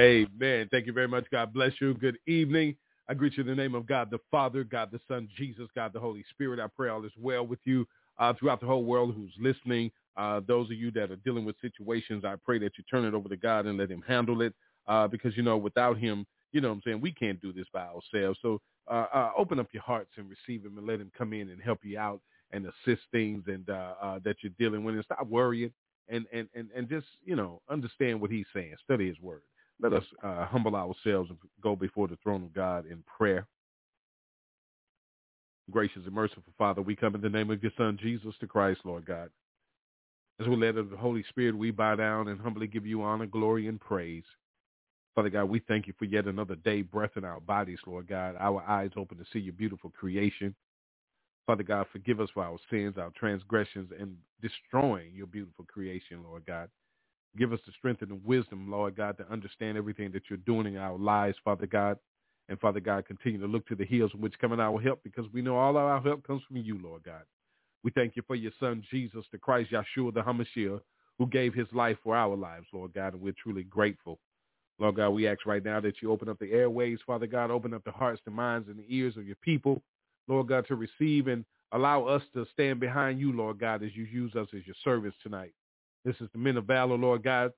Amen. Thank you very much. God bless you. Good evening. I greet you in the name of God the Father, God the Son, Jesus, God the Holy Spirit. I pray all is well with you uh, throughout the whole world who's listening. Uh, those of you that are dealing with situations, I pray that you turn it over to God and let him handle it uh, because, you know, without him, you know what I'm saying, we can't do this by ourselves. So uh, uh, open up your hearts and receive him and let him come in and help you out and assist things and uh, that you're dealing with and stop worrying and, and, and, and just, you know, understand what he's saying. Study his word. Let us uh, humble ourselves and go before the throne of God in prayer. Gracious and merciful Father, we come in the name of your Son, Jesus the Christ, Lord God. As we led of the Holy Spirit, we bow down and humbly give you honor, glory, and praise. Father God, we thank you for yet another day, breath in our bodies, Lord God. Our eyes open to see your beautiful creation. Father God, forgive us for our sins, our transgressions, and destroying your beautiful creation, Lord God. Give us the strength and the wisdom, Lord God, to understand everything that you're doing in our lives, Father God. And Father God, continue to look to the hills from which coming our help because we know all of our help comes from you, Lord God. We thank you for your son, Jesus, the Christ, Yeshua, the Hamashiach, who gave his life for our lives, Lord God, and we're truly grateful. Lord God, we ask right now that you open up the airways, Father God, open up the hearts, the minds, and the ears of your people, Lord God, to receive and allow us to stand behind you, Lord God, as you use us as your servants tonight. This is the men of valor, Lord God.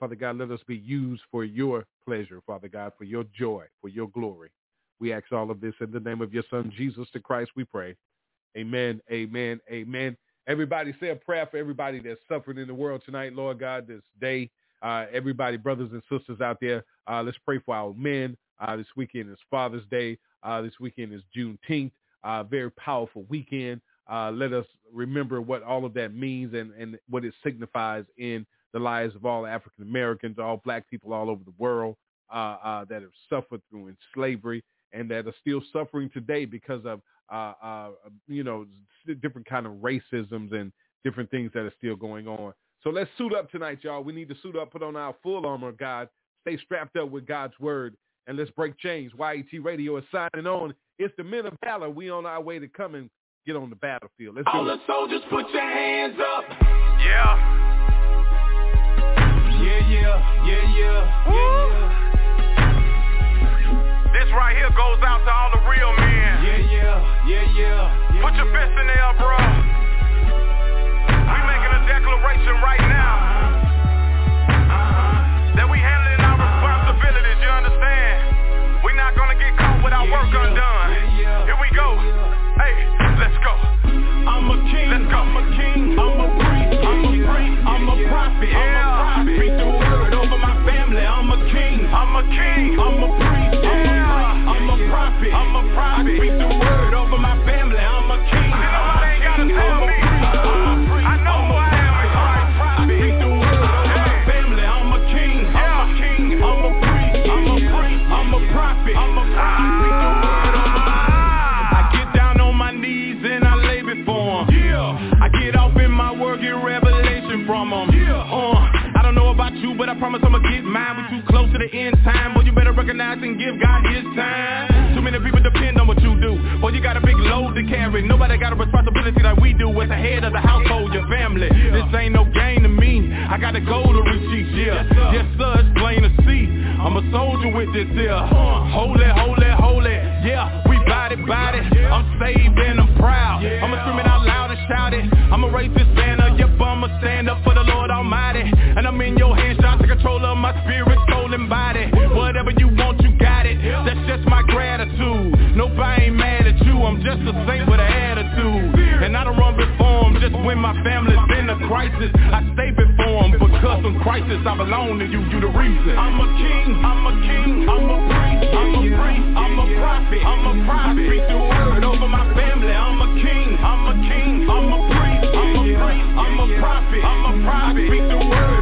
Father God, let us be used for your pleasure, Father God, for your joy, for your glory. We ask all of this in the name of your son, Jesus the Christ, we pray. Amen, amen, amen. Everybody say a prayer for everybody that's suffering in the world tonight, Lord God, this day. Uh, everybody, brothers and sisters out there, uh, let's pray for our men. Uh, this weekend is Father's Day. Uh, this weekend is Juneteenth. Uh, very powerful weekend. Uh, let us remember what all of that means and, and what it signifies in the lives of all African Americans, all black people all over the world uh, uh, that have suffered through slavery and that are still suffering today because of, uh, uh, you know, different kind of racisms and different things that are still going on. So let's suit up tonight, y'all. We need to suit up, put on our full armor God, stay strapped up with God's word, and let's break chains. YAT Radio is signing on. It's the men of valor. We on our way to coming get on the battlefield. Let's All the soldiers put your hands up. Yeah. Yeah, yeah, yeah, yeah, yeah, yeah. This right here goes out to all the real men. Yeah, yeah, yeah, yeah. Put your fist in the air, bro. We making a declaration right now. Uh-huh. That we handling our responsibilities, you understand? We not gonna get caught with our work undone. Here we go. Hey, let's go. I'm a king. Let's go. I'm a king. I'm a priest. I'm a priest. I'm a prophet. Yeah. I'm a prophet. I speak the word over my family. I'm a king. I'm a king. I'm a priest. Yeah. I'm a prophet. I'm a prophet. I speak the word over my family. I'm a king. Nobody ain't gotta tell me. I know who I am in Christ. I speak the word over my family. I'm a king. I'm a king. I'm a priest. I'm a priest. I'm a prophet. I'm a prophet. Promise I'ma get mine. We too close to the end time, boy. You better recognize and give God His time. Too many people depend on what you do. Boy, you got a big load to carry. Nobody got a responsibility like we do as the head of the household, your family. This ain't no game to me. I got a goal to reach each year. Yes, sir, it's plain to see. I'm a soldier with this here. Holy, holy, holy. Yeah, we body, body. I'm saved and I'm proud. I'ma scream it out loud and shout it. I'ma raise this banner. Yep, I'ma stand up my spirit, soul, and body. Whatever you want, you got it. That's just my gratitude. Nobody ain't mad at you. I'm just a saint with an attitude. And I don't run before him just when my family's in a crisis. I stay before him because in crisis I belong to you. You the reason. I'm a king. I'm a king. I'm a priest. I'm a priest. I'm a prophet. I'm a prophet. I speak the word over my family. I'm a king. I'm a king. I'm a priest. I'm a priest. I'm a prophet. I'm a prophet. I speak the word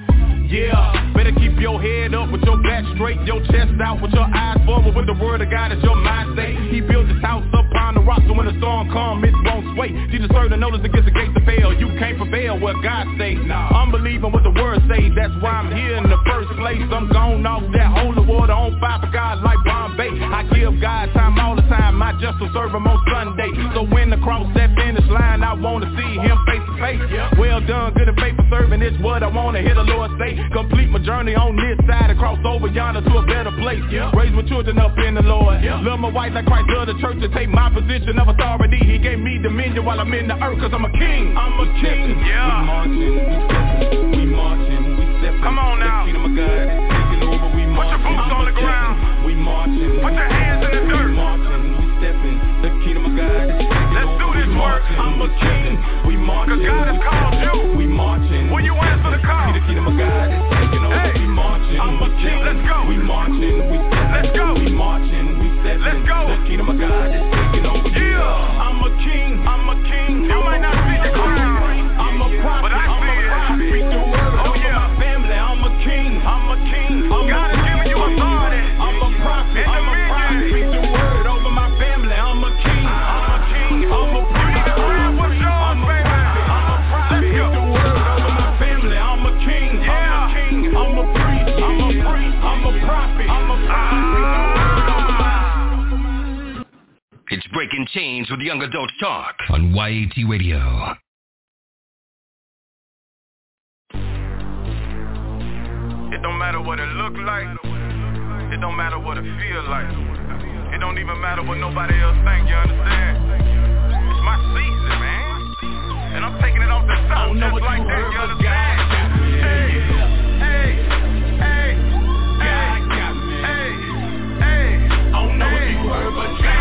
Yeah, better keep your head up with your back straight, your chest out with your eyes forward with the word of God as your mind state. He built his house upon the rock so when the storm comes, it won't sway. Jesus served the notice against the gates to fail. You can't prevail what God say. Nah. I'm believing what the word say. That's why I'm here in the first place. I'm gone off that holy water on fire for God like Bombay. I give God time all the time. My just will serve him on Sunday. So when the cross that line, I wanna see him face to face. Well done, good and faithful serving. It's what I wanna hear the Lord say. Complete my journey on this side and cross over yonder to a better place. Raise my children up in the Lord. Love my wife like Christ loved the church to take my position of authority. He gave me dominion while I'm in the earth cause I'm a king. I'm a king. Yeah. We marching, we stepping, we marching, we stepping. Come on now. The kingdom of God is taking over. We marching. Put your boots on the ground. We marching. Put your hands in the dirt. We marching, we stepping. The kingdom of God is Let's do this work. I'm a king. We marching. Cause God has called you. We marching. Will you answer the call? See the kingdom of God is taking over. Hey. We marching. I'm a king. Let's go. We marching. We stepping. Let's go. We marching. We stepping. Let's go. The kingdom of God is taking over. Yeah. I'm a king. I'm a king. You I'm might not see the crown. I'm a prophet. But I see it. I speak the word oh, yeah. my family. I'm a king. I'm a king. I'm God has given you authority. I'm a prophet. I'm a It's Breaking Chains with Young Adult Talk on YAT Radio. It don't matter what it look like. It don't matter what it feel like. It don't even matter what nobody else think, you understand? It's my season, man. And I'm taking it off the top just like that, you understand? Hey. gotta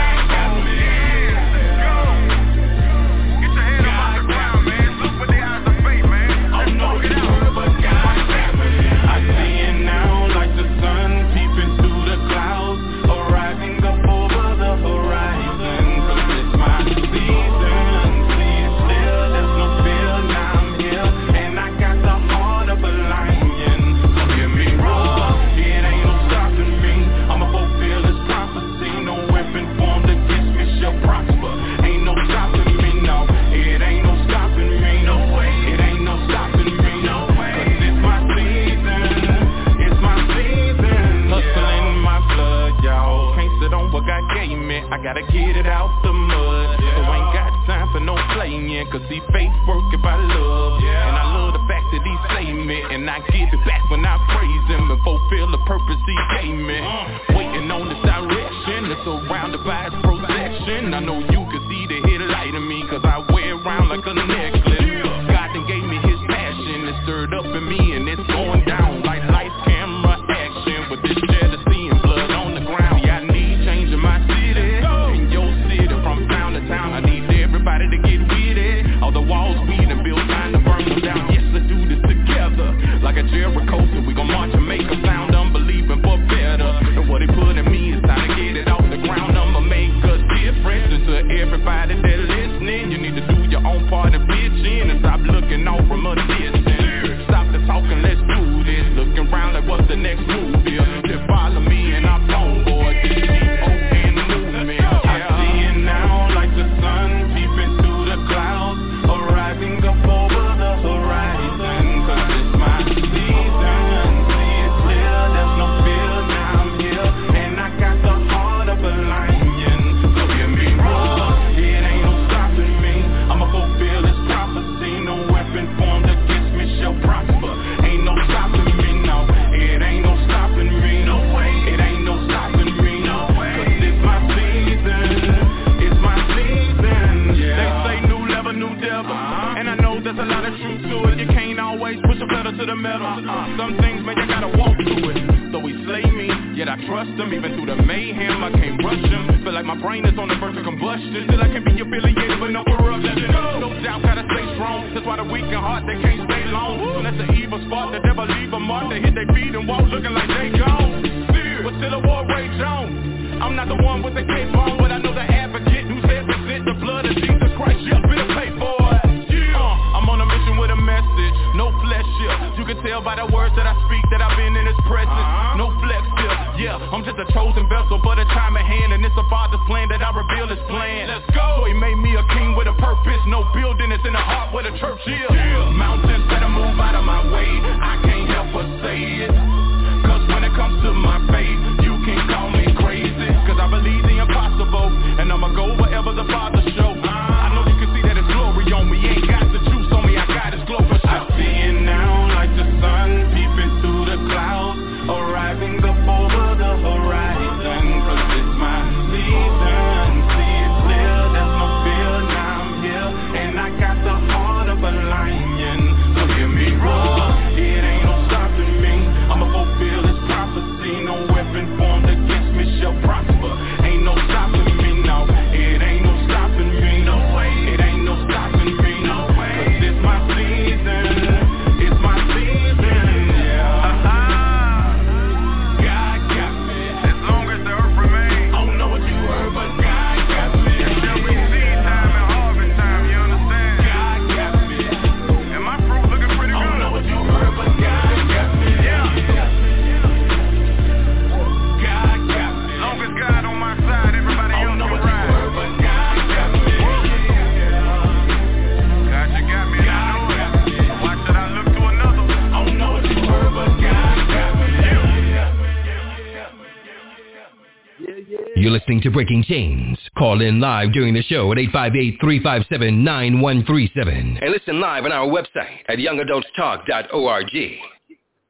to Breaking Chains. Call in live during the show at 858-357-9137. And listen live on our website at youngadultstalk.org.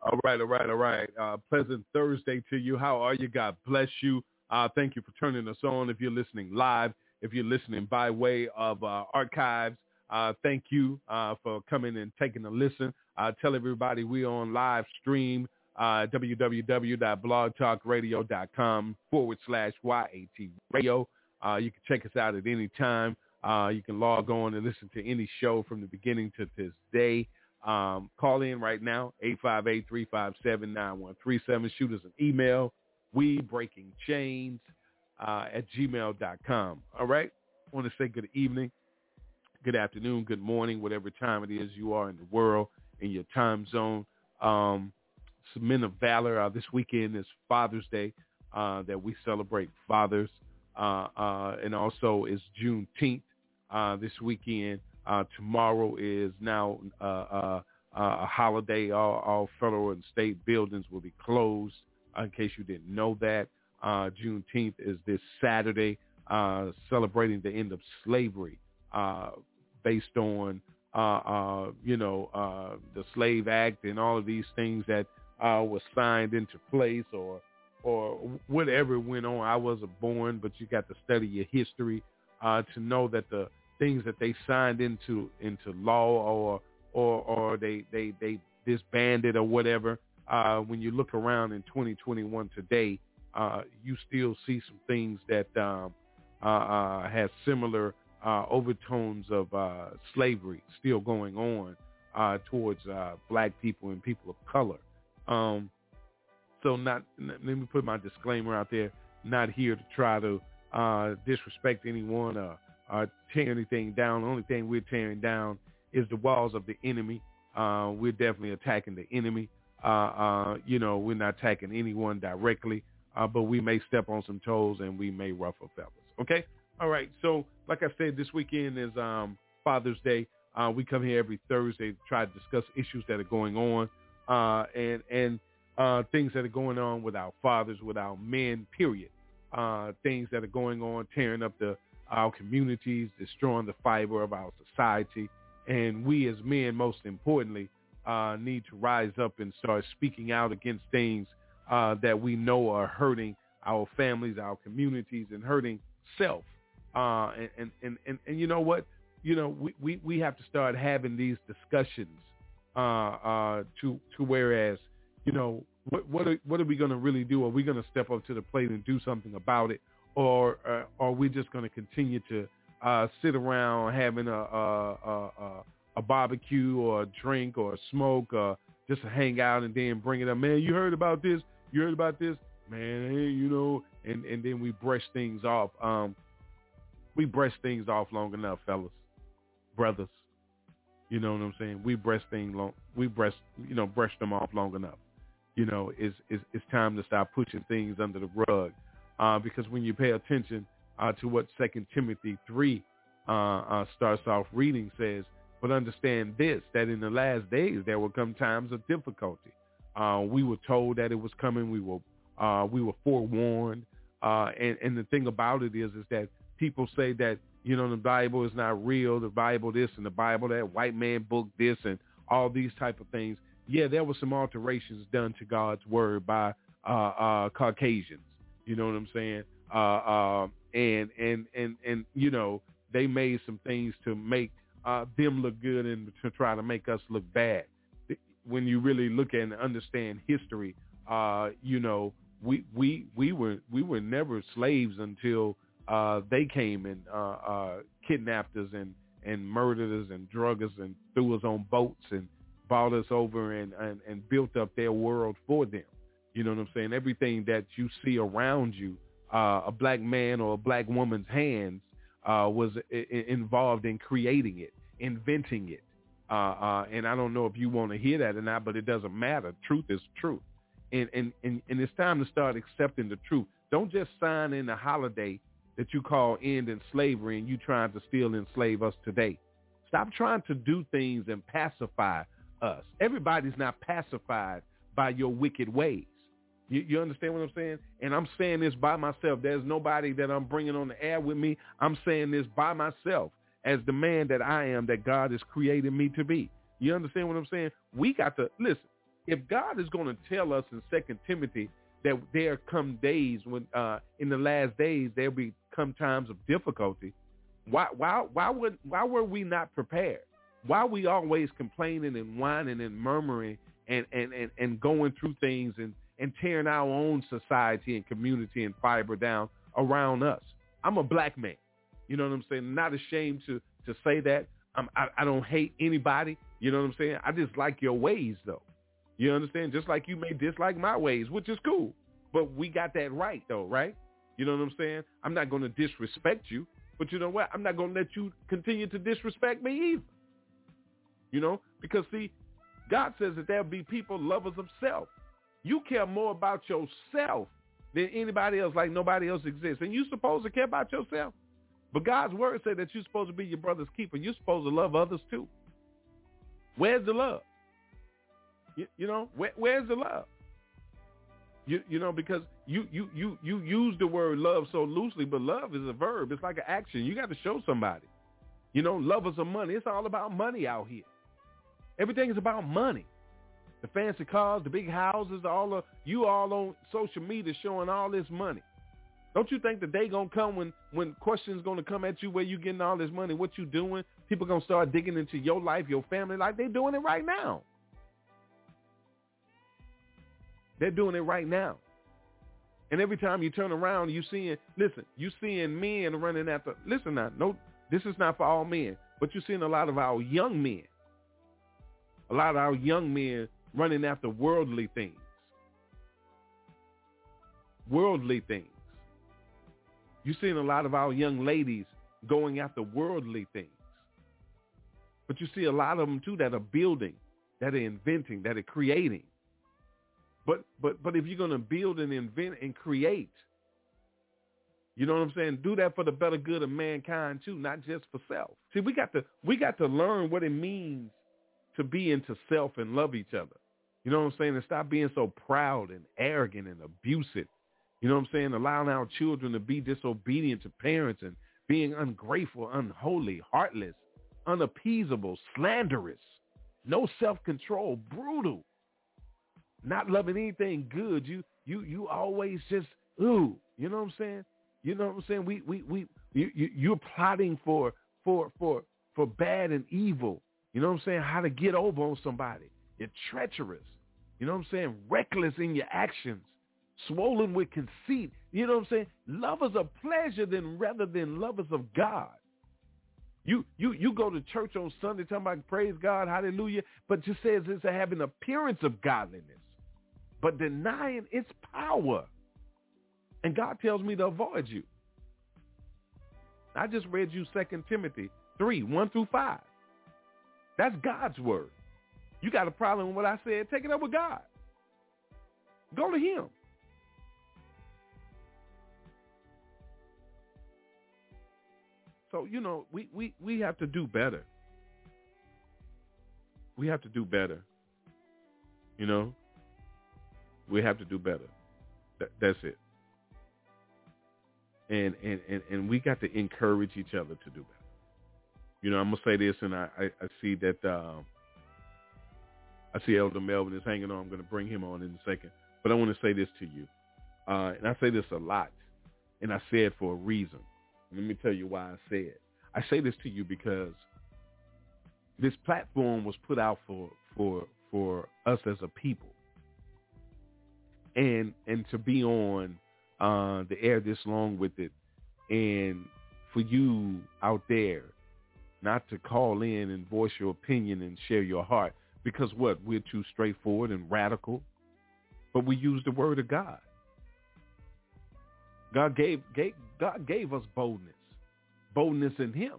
All right, all right, all right. Uh, pleasant Thursday to you. How are you? God bless you. Uh, thank you for turning us on. If you're listening live, if you're listening by way of uh, archives, uh, thank you uh, for coming and taking a listen. Uh, tell everybody we're on live stream, uh, www.blogtalkradio.com forward slash YAT radio. Uh, you can check us out at any time. Uh, you can log on and listen to any show from the beginning to this day. Um, call in right now, 858-357-9137. Shoot us an email, we breaking chains uh, at gmail.com. All right. I want to say good evening, good afternoon, good morning, whatever time it is you are in the world, in your time zone. Um, men of valor. Uh, this weekend is Father's Day uh, that we celebrate fathers. Uh, uh, and also is Juneteenth uh, this weekend. Uh, tomorrow is now a holiday. All, all federal and state buildings will be closed. In case you didn't know that, uh, Juneteenth is this Saturday, celebrating the end of slavery, based on uh, uh, you know uh, the Slave Act and all of these things that uh, was signed into place, or or whatever went on. I wasn't born, but you got to study your history uh, to know that the things that they signed into into law or or or they they they disbanded or whatever. Uh, when you look around in 2021 today, uh, you still see some things that um, uh, uh, has similar uh, overtones of uh, slavery still going on towards black people and people of color. Um, so not let me put my disclaimer out there. Not here to try to uh, disrespect anyone or, or tear anything down. The only thing we're tearing down is the walls of the enemy. Uh, we're definitely attacking the enemy. Uh, uh, you know, we're not attacking anyone directly, uh, but we may step on some toes and we may ruffle feathers. Okay. All right. So, like I said, this weekend is um, Father's Day. Uh, we come here every Thursday to try to discuss issues that are going on uh, and and uh, things that are going on with our fathers, with our men. Period. Uh, things that are going on, tearing up the our communities, destroying the fiber of our society, and we as men, most importantly, uh, need to rise up and start speaking out against things uh, that we know are hurting our families, our communities, and hurting self. Uh, and, and, and, and, you know what? You know, we, we, we have to start having these discussions uh, uh, to to whereas, you know, what what are, what are we going to really do? Are we going to step up to the plate and do something about it, or uh, are we just going to continue to uh, sit around having a a, a a barbecue or a drink or a smoke or just hang out and then bring it up? Man, you heard about this? You heard about this? man, hey, you know, and and then we brush things off. Um, we brush things off long enough, fellas, brothers. You know what I'm saying? We brush things long. We brush, you know, brush them off long enough. You know, it's it's, it's time to stop pushing things under the rug, uh, because when you pay attention uh, to what Second Timothy three uh, uh, starts off reading says, but understand this, that in the last days there will come times of difficulty. Uh, we were told that it was coming. We were uh, we were forewarned. And, and the thing about it is, is that people say that, you know, the Bible is not real, the Bible this and the Bible that, white man book this and all these type of things. Yeah, there were some alterations done to God's word by uh, uh, Caucasians. You know what I'm saying? Uh, uh, and, and, and, and, you know, they made some things to make uh, them look good and to try to make us look bad. When you really look at and understand history, uh, you know, we we we were we were never slaves until uh, they came and uh, uh, kidnapped us and and murdered us and drug us and threw us on boats and brought us over and, and and built up their world for them. You know what I'm saying? Everything that you see around you, uh, a black man or a black woman's hands uh, was I- involved in creating it, inventing it. Uh, uh, and I don't know if you want to hear that or not, but it doesn't matter. Truth is truth and, and, and, and it's time to start accepting the truth. Don't just sign in a holiday that you call end in slavery and you trying to still enslave us today. Stop trying to do things and pacify us. Everybody's not pacified by your wicked ways. You, you understand what I'm saying? And I'm saying this by myself. There's nobody that I'm bringing on the air with me. I'm saying this by myself as the man that I am that God has created me to be. You understand what I'm saying? We got to, listen, if God is going to tell us in Second Timothy that there come days when uh, in the last days there will come times of difficulty, why why why would why were we not prepared? Why are we always complaining and whining and murmuring and, and, and, and going through things and, and tearing our own society and community and fiber down around us? I'm a black man. You know what I'm saying? Not ashamed to to say that. I'm, I, I don't hate anybody. You know what I'm saying? I just like your ways though. You understand? Just like you may dislike my ways, which is cool. But we got that right though, right? You know what I'm saying? I'm not going to disrespect you, but you know what? I'm not going to let you continue to disrespect me either. You know? Because see, God says that there'll be people lovers of self. You care more about yourself than anybody else, like nobody else exists. And you're supposed to care about yourself. But God's word said that you're supposed to be your brother's keeper. You're supposed to love others too. Where's the love? You, you know, where, where's the love? You you know because you you you you use the word love so loosely, but love is a verb. It's like an action. You got to show somebody. You know, love is of money. It's all about money out here. Everything is about money. The fancy cars, the big houses, all of you all on social media showing all this money. Don't you think the day gonna come when when questions gonna come at you where you getting all this money, what you doing? People gonna start digging into your life, your family, like they doing it right now. They're doing it right now. And every time you turn around, you seeing, listen, you seeing men running after, listen now, no, this is not for all men, but you're seeing a lot of our young men, a lot of our young men running after worldly things. Worldly things. You're seeing a lot of our young ladies going after worldly things. But you see a lot of them too that are building, that are inventing, that are creating. But but but if you're gonna build and invent and create, you know what I'm saying? Do that for the better good of mankind too, not just for self. See, we got to we got to learn what it means to be into self and love each other. You know what I'm saying? And stop being so proud and arrogant and abusive. You know what I'm saying? Allowing our children to be disobedient to parents and being ungrateful, unholy, heartless, unappeasable, slanderous, no self-control, brutal not loving anything good. You you you always just ooh, you know what I'm saying? You know what I'm saying? We we we you, you you're plotting for for for for bad and evil. You know what I'm saying? How to get over on somebody. You're treacherous. You know what I'm saying? Reckless in your actions. Swollen with conceit. You know what I'm saying? Lovers of pleasure than rather than lovers of God. You you you go to church on Sunday talking about praise God, hallelujah, but just says it's an appearance of godliness but denying its power. And God tells me to avoid you. I just read you 2 Timothy 3, 1 through 5. That's God's word. You got a problem with what I said, take it up with God. Go to him. So, you know, we, we, we have to do better. We have to do better. You know? We have to do better. That, that's it. And, and, and, and we got to encourage each other to do better. You know, I'm gonna say this, and I, I, I see that uh, I see Elder Melvin is hanging on. I'm gonna bring him on in a second, but I want to say this to you, uh, and I say this a lot, and I say it for a reason. Let me tell you why I say it. I say this to you because this platform was put out for for for us as a people, and and to be on uh, the air this long with it, and for you out there not to call in and voice your opinion and share your heart because what we're too straightforward and radical, but we use the word of God. God gave, gave God gave us boldness, boldness in Him.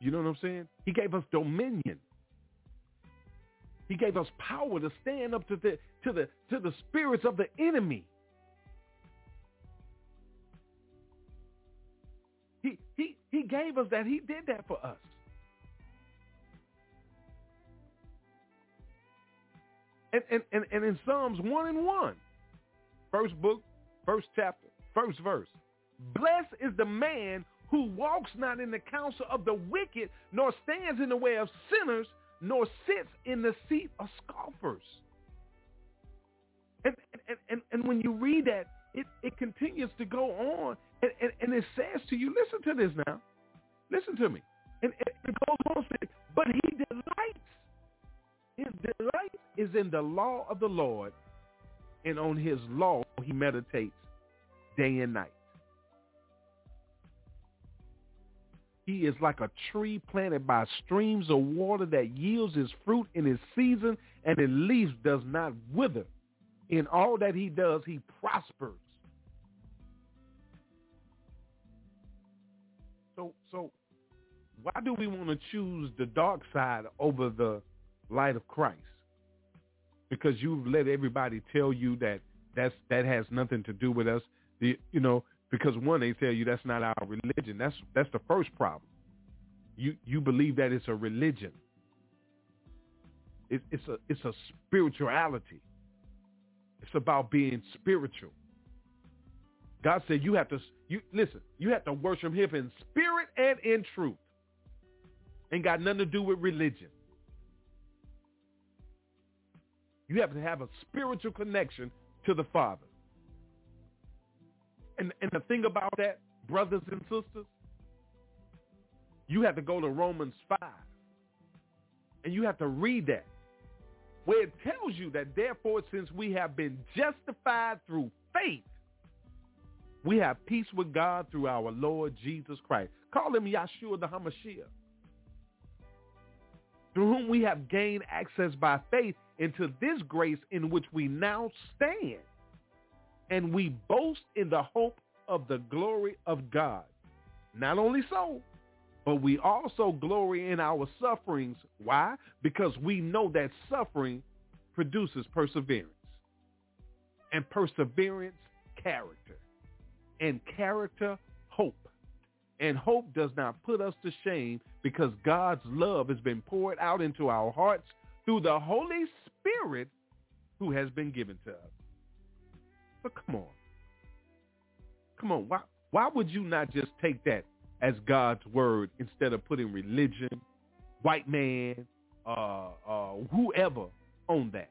You know what I'm saying? He gave us dominion. He gave us power to stand up to the to the to the spirits of the enemy. He he he gave us that. He did that for us. And and, and, and in Psalms one and one, first book, first chapter, first verse. Blessed is the man who walks not in the counsel of the wicked, nor stands in the way of sinners, nor sits in the seat of scoffers. And, and, and, and when you read that, it, it continues to go on, and, and, and it says to you, listen to this now. Listen to me. And, and it goes on to say, but he delights. His delight is in the law of the Lord, and on his law he meditates day and night. He is like a tree planted by streams of water that yields his fruit in his season, and his leaf does not wither. In all that he does, he prospers. So, so why do we want to choose the dark side over the light of Christ? Because you've let everybody tell you that that's that has nothing to do with us. The, you know, because one, they tell you that's not our religion. That's that's the first problem. You you believe that it's a religion. It, it's a it's a spirituality. It's about being spiritual. God said you have to you listen. You have to worship Him in spirit and in truth. Ain't got nothing to do with religion. You have to have a spiritual connection to the Father. And, and the thing about that, brothers and sisters, you have to go to Romans 5. And you have to read that. Where it tells you that therefore since we have been justified through faith, we have peace with God through our Lord Jesus Christ. Call him Yeshua the Hamashiach. Through whom we have gained access by faith into this grace in which we now stand and we boast in the hope of the glory of God. Not only so, but we also glory in our sufferings. Why? Because we know that suffering produces perseverance. And perseverance, character. And character, hope. And hope does not put us to shame because God's love has been poured out into our hearts through the Holy Spirit who has been given to us. But come on. Come on. Why, why would you not just take that as God's word instead of putting religion, white man, uh, uh, whoever on that?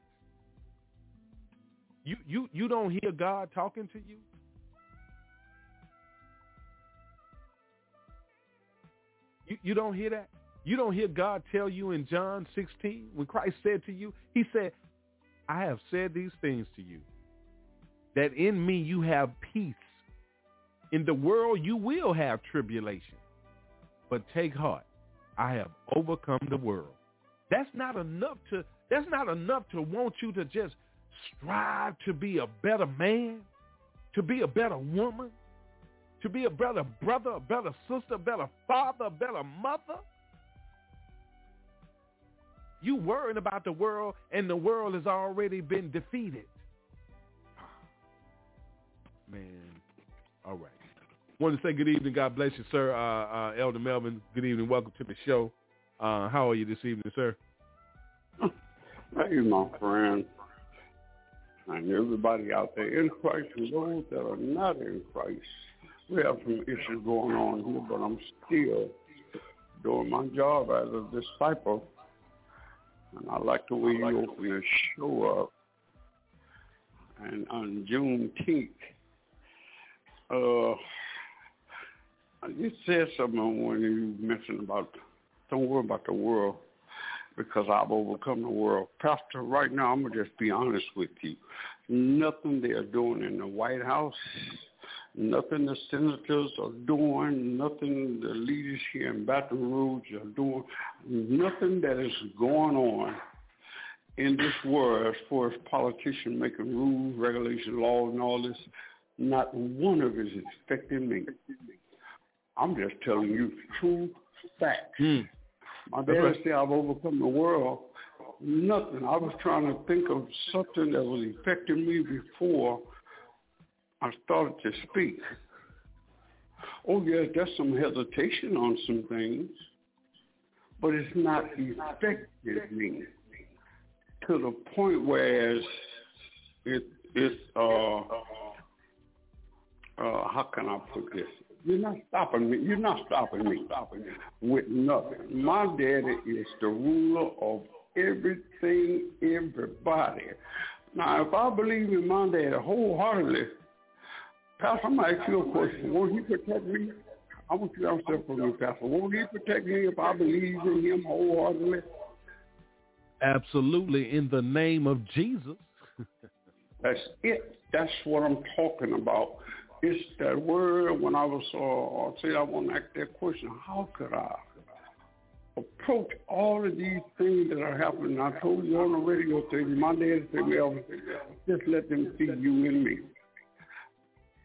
You, you, you don't hear God talking to you? You, you don't hear that? You don't hear God tell you in John 16 when Christ said to you, he said, I have said these things to you that in me you have peace. In the world you will have tribulation. But take heart. I have overcome the world. That's not enough to that's not enough to want you to just strive to be a better man, to be a better woman, to be a better brother, a better sister, a better father, a better mother. You worrying about the world and the world has already been defeated. Man, all right. Want to say good evening. God bless you, sir. Uh, uh, Elder Melvin, good evening. Welcome to the show. Uh, how are you this evening, sir? Hey, my friend. And everybody out there in Christ and those that are not in Christ. We have some issues going on here, but I'm still doing my job as a disciple. And I like the way you open the show up. And on Juneteenth, uh, you said something when you mentioned about don't worry about the world because I've overcome the world. Pastor, right now I'm gonna just be honest with you. Nothing they are doing in the White House, nothing the senators are doing, nothing the leaders here in Baton Rouge are doing, nothing that is going on in this world as far as politicians making rules, regulations, laws, and all this, not one of it is affecting me. I'm just telling you true facts. Hmm. My dad said I've overcome the world. Nothing. I was trying to think of something that was affecting me before I started to speak. Oh yes, there's some hesitation on some things, but it's not affected me to the point where it's, it, it's uh, uh, how can I put this? You're not stopping me. You're not stopping me. Stopping me with nothing. My daddy is the ruler of everything, everybody. Now, if I believe in my daddy wholeheartedly, Pastor, I'm gonna ask you a question. Won't he protect me? I want you to answer for me, Pastor. Won't he protect me if I believe in him wholeheartedly? Absolutely, in the name of Jesus. That's it. That's what I'm talking about. It's that word when I was, uh, I said I want to ask that question, how could I approach all of these things that are happening? I told you on the radio thing, my dad said, Melvin, just let them see you and me.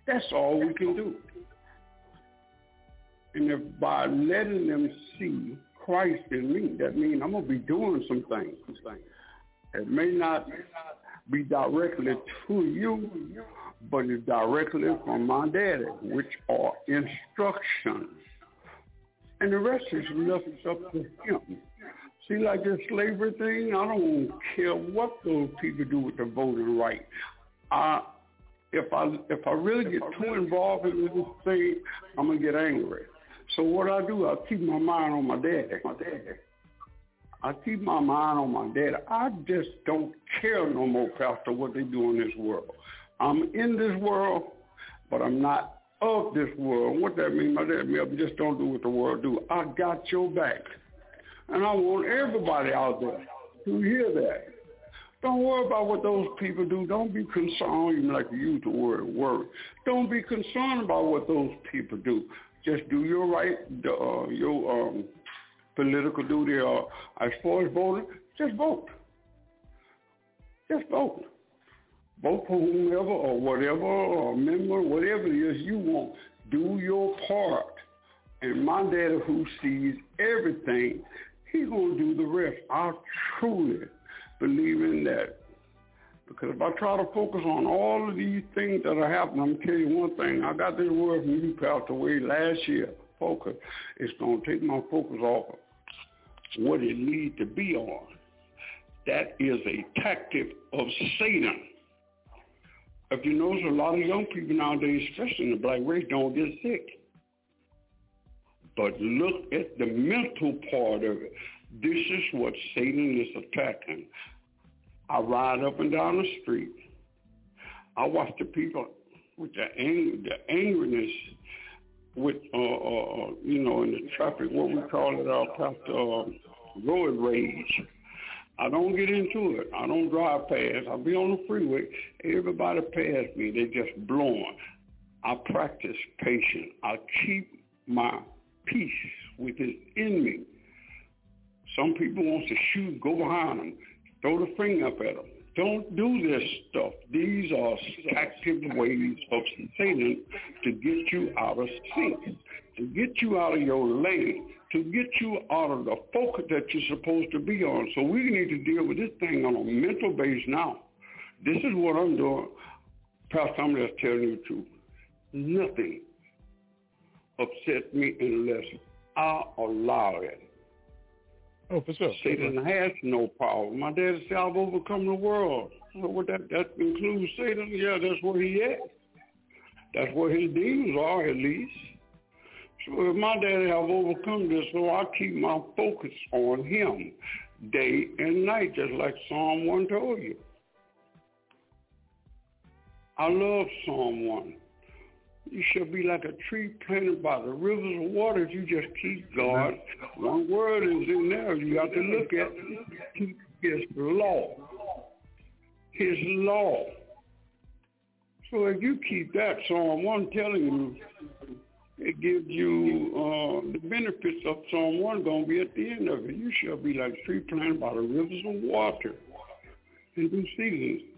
That's all we can do. And if by letting them see Christ in me, that means I'm going to be doing some things. It may not be directly to you, but it's directly from my daddy, which are instructions. And the rest is left up to him. See, like this slavery thing, I don't care what those people do with the voting right. I, if I if I really get too involved in this thing, I'm gonna get angry. So what I do, I keep my mind on my daddy. My daddy. I keep my mind on my daddy. I just don't care no more, Pastor, what they do in this world. I'm in this world, but I'm not of this world. What that means, my dad means just don't do what the world do. I got your back. And I want everybody out there to hear that. Don't worry about what those people do. Don't be concerned, even like you use the word worry. Don't be concerned about what those people do. Just do your right, uh, your um, political duty. Uh, as far as voting, just vote. Just vote vote for whomever or whatever or member, whatever it is you want. Do your part. And my daddy who sees everything, he's going to do the rest. I truly believe in that. Because if I try to focus on all of these things that are happening, I'm going to tell you one thing. I got this word from you, Pastor Wade, last year. Focus. It's going to take my focus off of what it needs to be on. That is a tactic of Satan if you notice, a lot of young people nowadays, especially in the black race, don't get sick. But look at the mental part of it. This is what Satan is attacking. I ride up and down the street. I watch the people with the, ang- the angriness with, uh, uh, you know, in the traffic, what we call it, uh, past, uh, road rage I don't get into it. I don't drive fast. I'll be on the freeway. Everybody pass me. They just blowing. I practice patience. I keep my peace within in me. Some people want to shoot, go behind them, throw the finger up at them. Don't do this stuff. These are active ways of Satan to get you out of sync, to get you out of your lane, to get you out of the focus that you're supposed to be on. So we need to deal with this thing on a mental base now. This is what I'm doing. Pastor, I'm just telling you the truth. Nothing upsets me unless I allow it. Oh, for sure. Satan has no power. My dad said, I've overcome the world. So what that, that includes Satan? Yeah, that's where he at. That's where his demons are, at least. So if my daddy have overcome this, so I keep my focus on him day and night, just like Psalm 1 told you. I love Psalm 1. You shall be like a tree planted by the rivers of water. if You just keep God. One word is in there. You got to look at keep His law. His law. So if you keep that, Psalm 1 telling you, it gives you uh, the benefits of Psalm 1 going to be at the end of it. You shall be like a tree planted by the rivers of water in due season.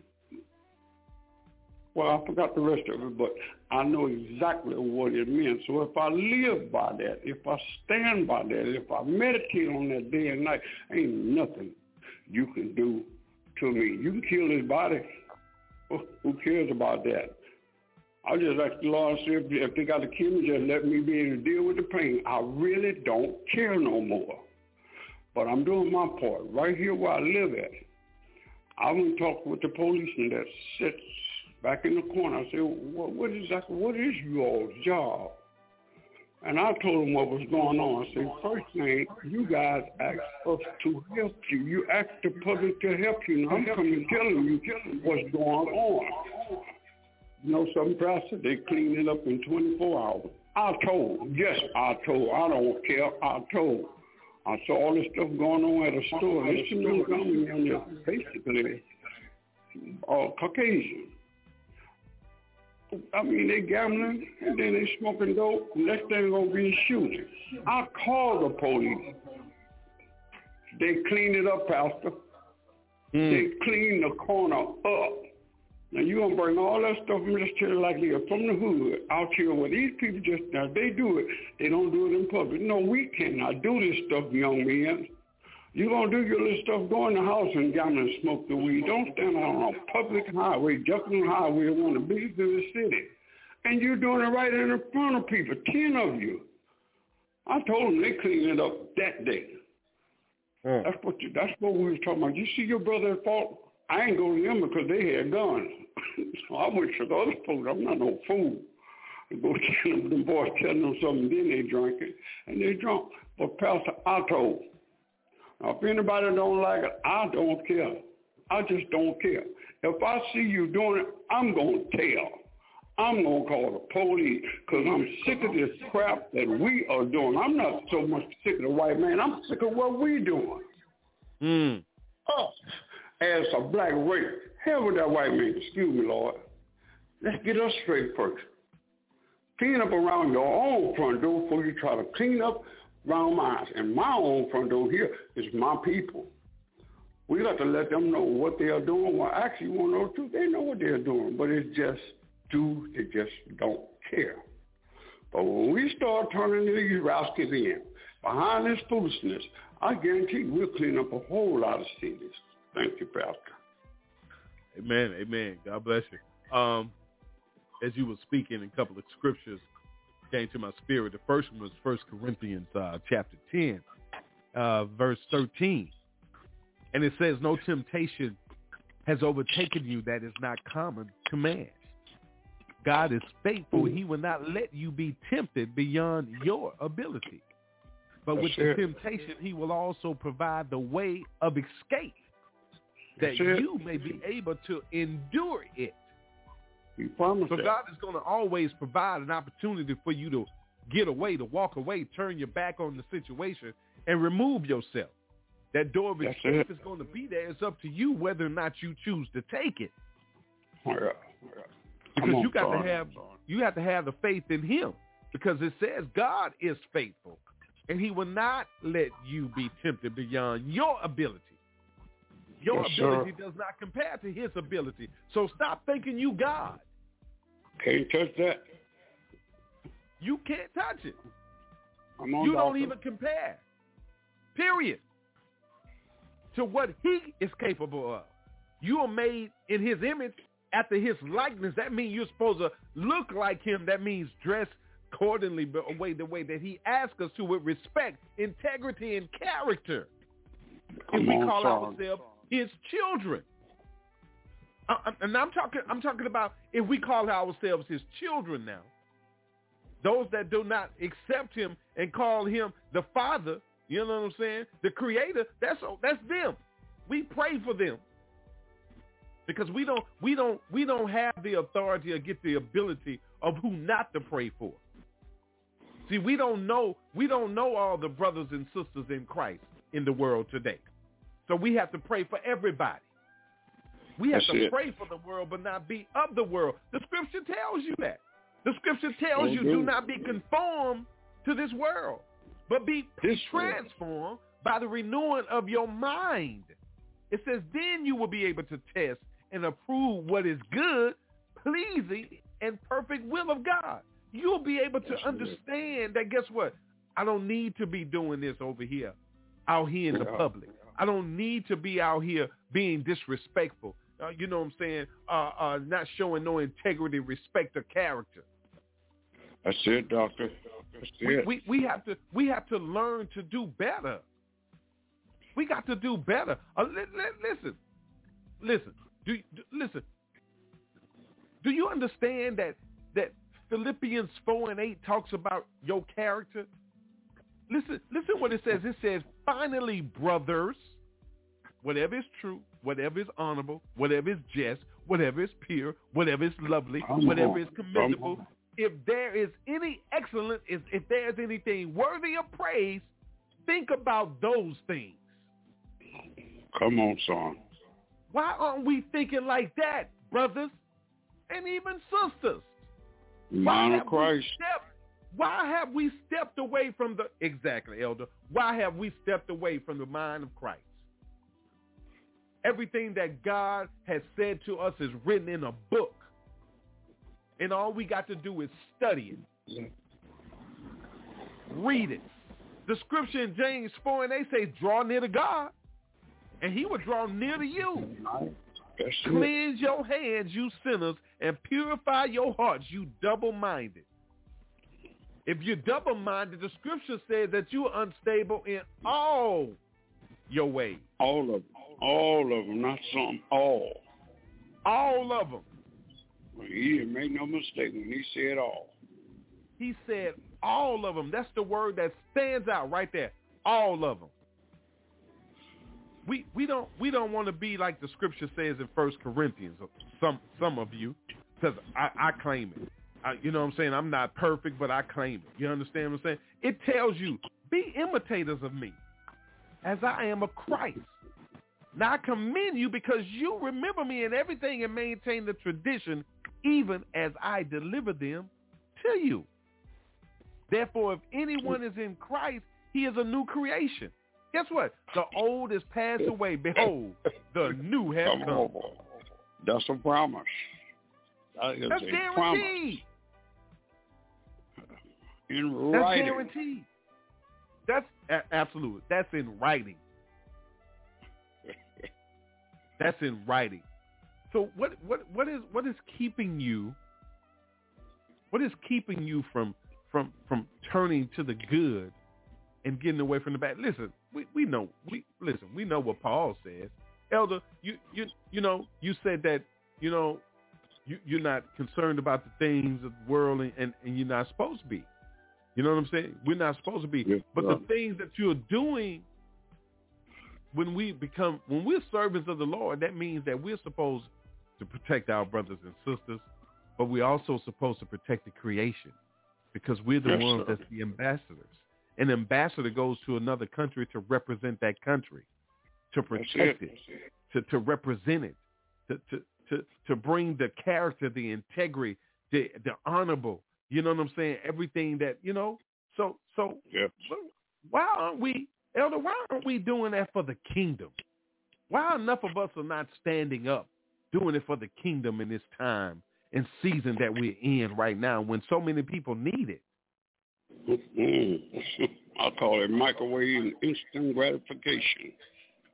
Well, I forgot the rest of it, but I know exactly what it means. So if I live by that, if I stand by that, if I meditate on that day and night, ain't nothing you can do to me. You can kill this body. Who cares about that? I just ask the Lord, say, if, if they got to kill me, just let me be able to deal with the pain. I really don't care no more. But I'm doing my part right here where I live at. I went and talked with the policeman that sits back in the corner. I said, what, what is that? What is your job? And I told him what was going on. I said, first thing, you guys asked us to help you. You asked the public to help you. Now I'm coming telling you what's going on. You know something, Pastor? They cleaned it up in 24 hours. I told. Yes, I told. I don't care. I told. I saw all this stuff going on at a store. Some young coming on there, basically, uh, Caucasian. I mean, they gambling and then they smoking dope. Next thing gonna be shooting. I called the police. They cleaned it up, Pastor. Mm. They cleaned the corner up. Now you gonna bring all that stuff from this church like they are from the hood out here where these people just now they do it, they don't do it in public. No, we cannot do this stuff, young men. You gonna do your little stuff, go in the house and gamble and smoke the weed. Don't stand on a public highway, jumping on the highway one of the biggest in the city. And you're doing it right in front of people, ten of you. I told them they cleaned it up that day. Mm. That's what you, that's what we was talking about. You see your brother at fault? I ain't go to them because they had guns. So I went to the other folks. I'm not no fool. I go tell them, the boys telling them something, then they drink it, and they drunk. But Pastor, told now, if anybody don't like it, I don't care. I just don't care. If I see you doing it, I'm going to tell. I'm going to call the police because I'm sick of this crap that we are doing. I'm not so much sick of the white man. I'm sick of what we doing. Mm. Us, as a black race. Hell with that white man. Excuse me, Lord. Let's get us straight first. Clean up around your own front door before you try to clean up around mine. And my own front door here is my people. We got to let them know what they are doing. Well, actually, you want to know the truth? They know what they're doing, but it's just do they just don't care. But when we start turning these rascals in behind this foolishness, I guarantee we'll clean up a whole lot of cities. Thank you, Pastor. Amen. Amen. God bless you. Um, as you were speaking, a couple of scriptures came to my spirit. The first one was First Corinthians uh, chapter 10, uh, verse 13. And it says, no temptation has overtaken you that is not common to man. God is faithful. He will not let you be tempted beyond your ability. But with the temptation, he will also provide the way of escape that you may be able to endure it. He promised so that. God is going to always provide an opportunity for you to get away, to walk away, turn your back on the situation, and remove yourself. That door of escape is going to be there. It's up to you whether or not you choose to take it. Yeah, yeah. Because on, you got son. to have you have to have the faith in Him. Because it says God is faithful, and He will not let you be tempted beyond your ability. Your Yes, ability sir. does not compare to his ability. So stop thinking you God. Can't touch that. You can't touch it. I'm on You don't doctor. even compare. Period. To what he is capable of. You are made in his image after his likeness. That means you're supposed to look like him. That means dress accordingly the way the way that he asks us to with respect, integrity, and character. Come if we on, call ourselves his children. Uh, uh, and I'm talking I'm talking about if we call ourselves his children now. Those that do not accept him and call him the father, you know what I'm saying? The creator, that's that's them. We pray for them. Because we don't we don't we don't have the authority or get the ability of who not to pray for. See, we don't know we don't know all the brothers and sisters in Christ in the world today. So we have to pray for everybody. We have That's to it. pray for the world but not be of the world. The scripture tells you that. The scripture tells you do not be conformed to this world, but be This world. transformed by the renewing of your mind. It says then you will be able to test and approve what is good, pleasing, and perfect will of God. You'll be able to That's it. understand that guess what? I don't need to be doing this over here, out here in the Yeah. public. I don't need to be out here being disrespectful. Uh, you know what I'm saying? Uh, uh, not showing no integrity, respect, or character. That's it, doctor. That's We, it. we we have to we have to learn to do better. We got to do better. Uh, li- li- listen, listen, do, do listen. Do you understand that that Philippians four and eight talks about your character? Listen, listen what it says. It says, finally, brothers, whatever is true, whatever is honorable, whatever is just, whatever is pure, whatever is lovely, whatever is commendable, if there is any excellent, if, if there's anything worthy of praise, think about those things. Come on, son. Why aren't we thinking like that, brothers and even sisters? Mind of Christ. stepped- why have we stepped away from the exactly, elder? Why have we stepped away from the mind of Christ? Everything that God has said to us is written in a book. And all we got to do is study it. Read it. The scripture in James 4 and 8 says, draw near to God, and he will draw near to you. Cleanse your hands, you sinners, and purify your hearts, you double-minded. If you're double-minded, the scripture says that you are unstable in all your ways. All of them. All of them, not some. All. All of them. He didn't make no mistake when he said all. He said all of them. That's the word that stands out right there. All of them. We we don't we don't want to be like the scripture says in First Corinthians. Some some of you, because I, I claim it. I, you know what I'm saying? I'm not perfect, but I claim it. You understand what I'm saying? It tells you be imitators of me, as I am of Christ. Now I commend you because you remember me in everything and maintain the tradition, even as I deliver them to you. Therefore, if anyone is in Christ, he is a new creation. Guess what? The old is passed away. Behold, the new has Come come. That's a promise. That is That's a promise. In That's guaranteed. That's a- absolute. That's in writing. That's in writing. So what what what is what is keeping you? What is keeping you from from from turning to the good and getting away from the bad? Listen, we we know we listen. We know what Paul says. Elder, you you you know you said that you know you you're not concerned about the things of the world and, and, and you're not supposed to be. You know what I'm saying? We're not supposed to be. Yes, but the things that you're doing when we become when we're servants of the Lord, that means that we're supposed to protect our brothers and sisters, but we're also supposed to protect the creation because we're the Yes, ones sir. that's the ambassadors. An ambassador goes to another country to represent that country, to protect it. it, to, to represent it, to, to, to, to bring the character, the integrity, the, the honorable, you know what I'm saying? Everything that, you know, so, so Yep. why aren't we, Elder, why aren't we doing that for the kingdom? Why enough of us are not standing up, doing it for the kingdom in this time and season that we're in right now when so many people need it? I call it microwave instant gratification.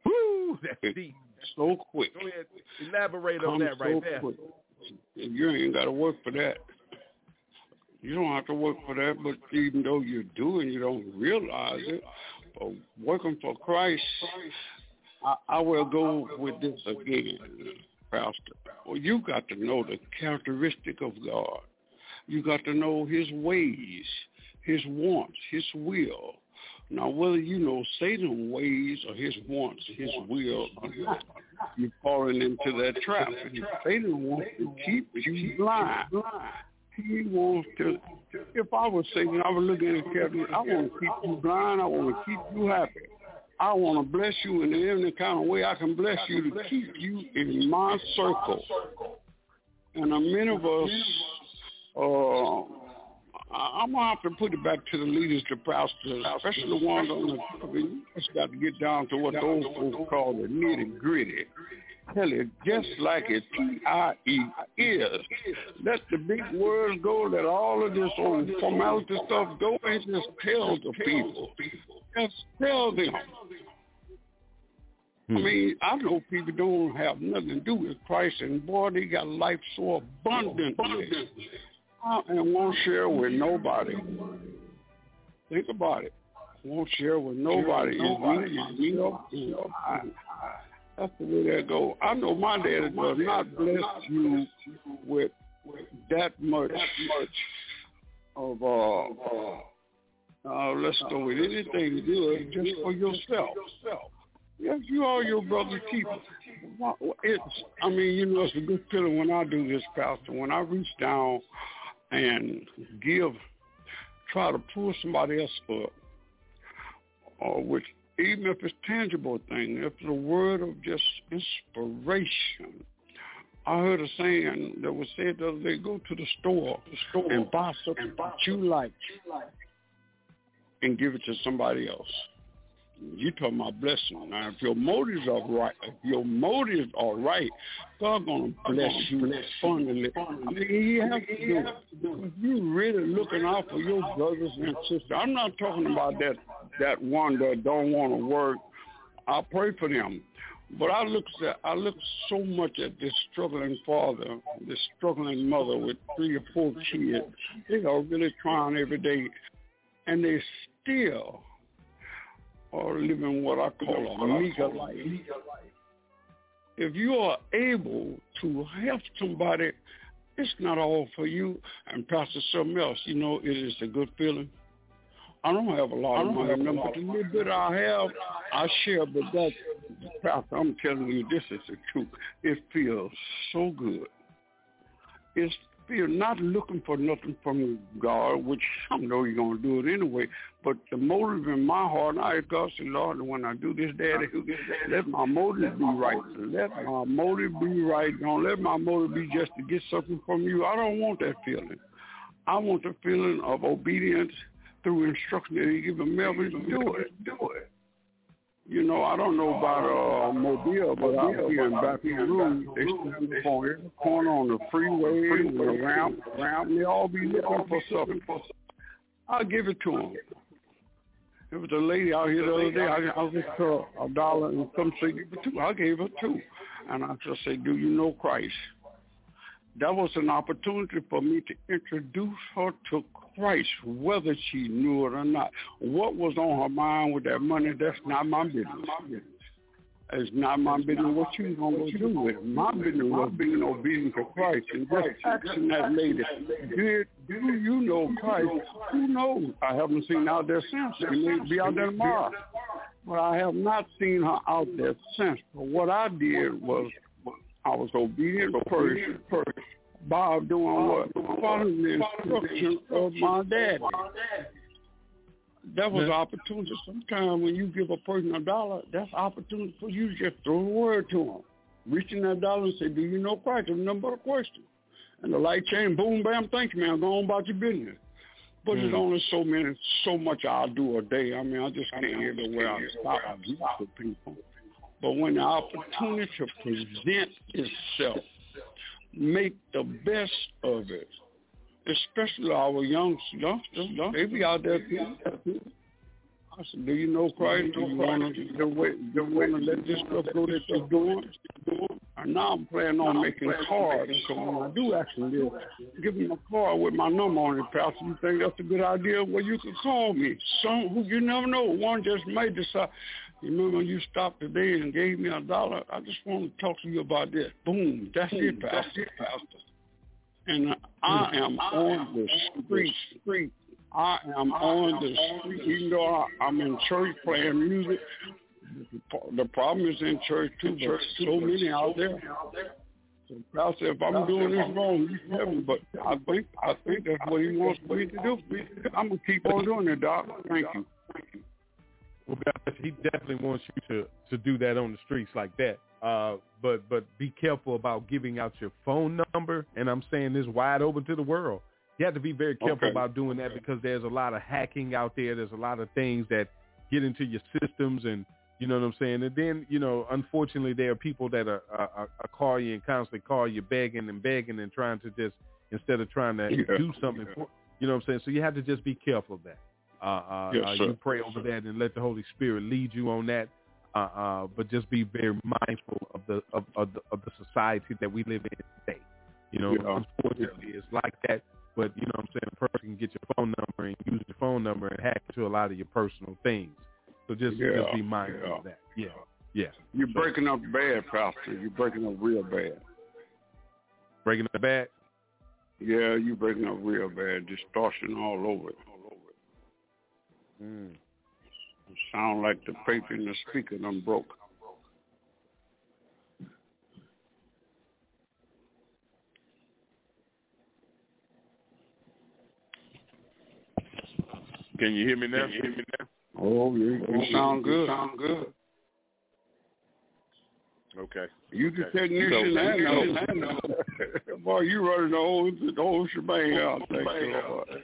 Woo, that's deep. So quick. Go ahead, elaborate on Come that right so there. quick. You ain't got to work for that. You don't have to work for that, but even though you do and you don't realize it, but working for Christ, I, I will go with this again, Pastor. Well, you got to know the characteristic of God. You got to know his ways, his wants, his will. Now, whether you know Satan's ways or his wants, his will, you're falling into that trap. Satan wants to keep you blind. He wants to. If I was Satan, I would look at carefully. I want to keep you blind. I want to keep you happy. I want to bless you in any kind of way I can bless you to keep you in my circle. And a many of us, uh, I'm gonna have to put it back to the leaders, the pastors, especially the ones on the. I mean, you just got to get down to what those folks call the nitty gritty. Tell it just like it T-I-E is. Let the big words go. Let all of this old formality stuff go, and just tell the people. Just tell them. I mean, I know people don't have nothing to do with Christ, and boy, they got life so abundantly, uh, and won't share with nobody. Think about it. Won't share with nobody. It's me, myself, and I. That's the way that go. I know my daddy does not bless you with that much of uh, uh, uh let's go with anything good just for yourself. Yes, you are your brother's keeper. It's, I mean, you know, it's a good feeling when I do this, Pastor. When I reach down and give, try to pull somebody else up, or which even if it's tangible thing, if it's a word of just inspiration. I heard a saying that was said the other day, go to the store, the store and buy something that you like and give it to somebody else. You talking about blessing. Now, if your motives are right, if your motives are right, God gonna bless you abundantly. I mean, He has to do. If you really looking out for your brothers and sisters, I'm not talking about that that one that don't want to work. I pray for them. But I look at I look so much at this struggling father, this struggling mother with three or four kids. They are really trying every day, and they still are living what I call a meager life. If you are able to help somebody, it's not all for you. And Pastor, something else, you know, it is a good feeling. I don't have a lot of money, but the little bit I have, I share. But that, Pastor, I'm telling you, this is the truth. It feels so good. It's feel not looking for nothing from God, which I know you're gonna do it anyway. But the motive in my heart, I God, say, Lord, when I do this, Daddy, let my motive be right. Let my motive be right. Don't let my motive be just to get something from you. I don't want that feeling. I want the feeling of obedience through instruction that He given Melvin to do it. Do it. You know, I don't know about uh, Mobile, but out here in Baton Rouge, they stand up on every corner on the freeway, the ramp, ramp, they all be looking for something. I'll give it to them. There was a lady out here the other day. I, I was her a dollar and some say give it two. I gave her two, and I just said, "Do you know Christ?" That was an opportunity for me to introduce her to Christ, whether she knew it or not. What was on her mind with that money, that's not my business. It's not my business what you going to do with it. My business was being obedient to Christ and just asking that lady, did, do you know Christ? Who knows? I haven't seen her out there since. She may be out there tomorrow. But I have not seen her out there since. But what I did was I was obedient to person by doing what? Following the instruction of my dad. That was opportunity. Sometimes when you give a person a dollar, that's opportunity for you to just throw a word to them. Reaching that dollar and say, do you know Christ? It's nothing but a question. And the light change, boom, bam, thank you, man. Go on about your business. But there's only so many, so much I'll do a day. I mean, I just can't get the way I stop and people. But when the opportunity presents itself, make the best of it. Especially our young youngsters, they be out there. I said, do you know Christ? Do you want to do want to let this stuff go that you're doing? And now I'm planning on making cards. So when I do actually live, give them a card with my number on it, Pastor. You think that's a good idea? Well, you can call me. Some who you never know. One just may decide. You remember when you stopped today and gave me a dollar? I just want to talk to you about this. Boom. That's it, Pastor. That's it, Pastor. And I am on the street. street. I am on the street, even though I, I'm in church playing music. The problem is in church too, but so many out there. So Pastor, if I'm doing this wrong, you tell me. But I think I think that's what he wants me to do. I'm gonna keep on doing it, Doc. Thank you. Thank you. Well, he definitely wants you to to do that on the streets like that. Uh, but but be careful about giving out your phone number. And I'm saying this wide open to the world. You have to be very careful Okay. about doing that because there's a lot of hacking out there. There's a lot of things that get into your systems, and you know what I'm saying. And then you know, unfortunately, there are people that are, are, are call you and constantly call you begging and begging and trying to just instead of trying to Yeah. do something. For, you know what I'm saying. So you have to just be careful of that. Uh, uh, Yes, uh, you pray over that and let the Holy Spirit lead you on that. Uh, uh, but just be very mindful of the of, of the of the society that we live in today. You know, Yeah. unfortunately, it's like that. But you know, what I'm saying a person can get your phone number and use your phone number and hack into a lot of your personal things. So just Yeah, just be mindful yeah. of that. Yeah, yeah. You're breaking up bad, Pastor. You're breaking up real bad. Breaking the back. Yeah, you're breaking up real bad. Distortion all over Mm. It sound like the paper in the speaker done broke. Can you hear me now? Can you hear me now? Oh, you, you sound good. sound good. Okay. You the Okay. technician So- and know. I know. Boy, you running the whole the whole shebang out. Thank you, Lord.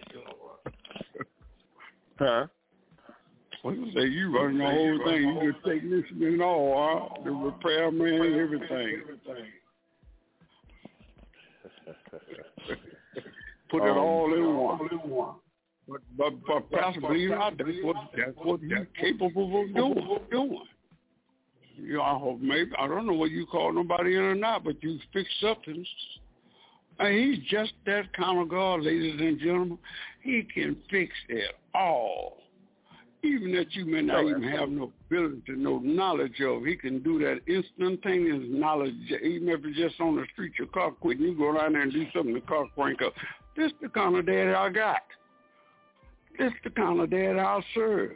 Huh? What you say? You running the whole thing. You the technician and all, huh? The repairman, everything. Put it Um, all in one. But but but Pastor, believe it or not, that's what that's what you're capable of doing. doing. You know, I hope maybe I don't know what you call nobody in or not, but you fix something. And he's just that kind of God, ladies and gentlemen. He can fix it all. Even that you may not even have no ability to know knowledge of, he can do that instantaneous knowledge. Even if it's just on the street, your car quit, and you go down there and do something, the car crank up. This the kind of daddy I got. This the kind of daddy I serve.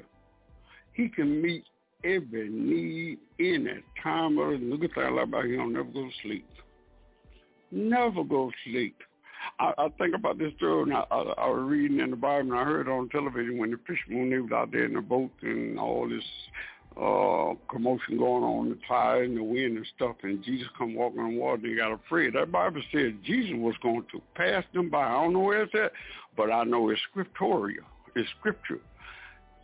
He can meet every need in that time of the look at that about he don't never go to sleep. Never go to sleep. I, I think about this story and I, I, I was reading in the Bible and I heard on television when the fishermen they was out there in the boat and all this uh commotion going on, the tide and the wind and stuff and Jesus come walking on water they got afraid. That Bible said Jesus was going to pass them by. I don't know where it's at, but I know it's scriptorial. It's scripture.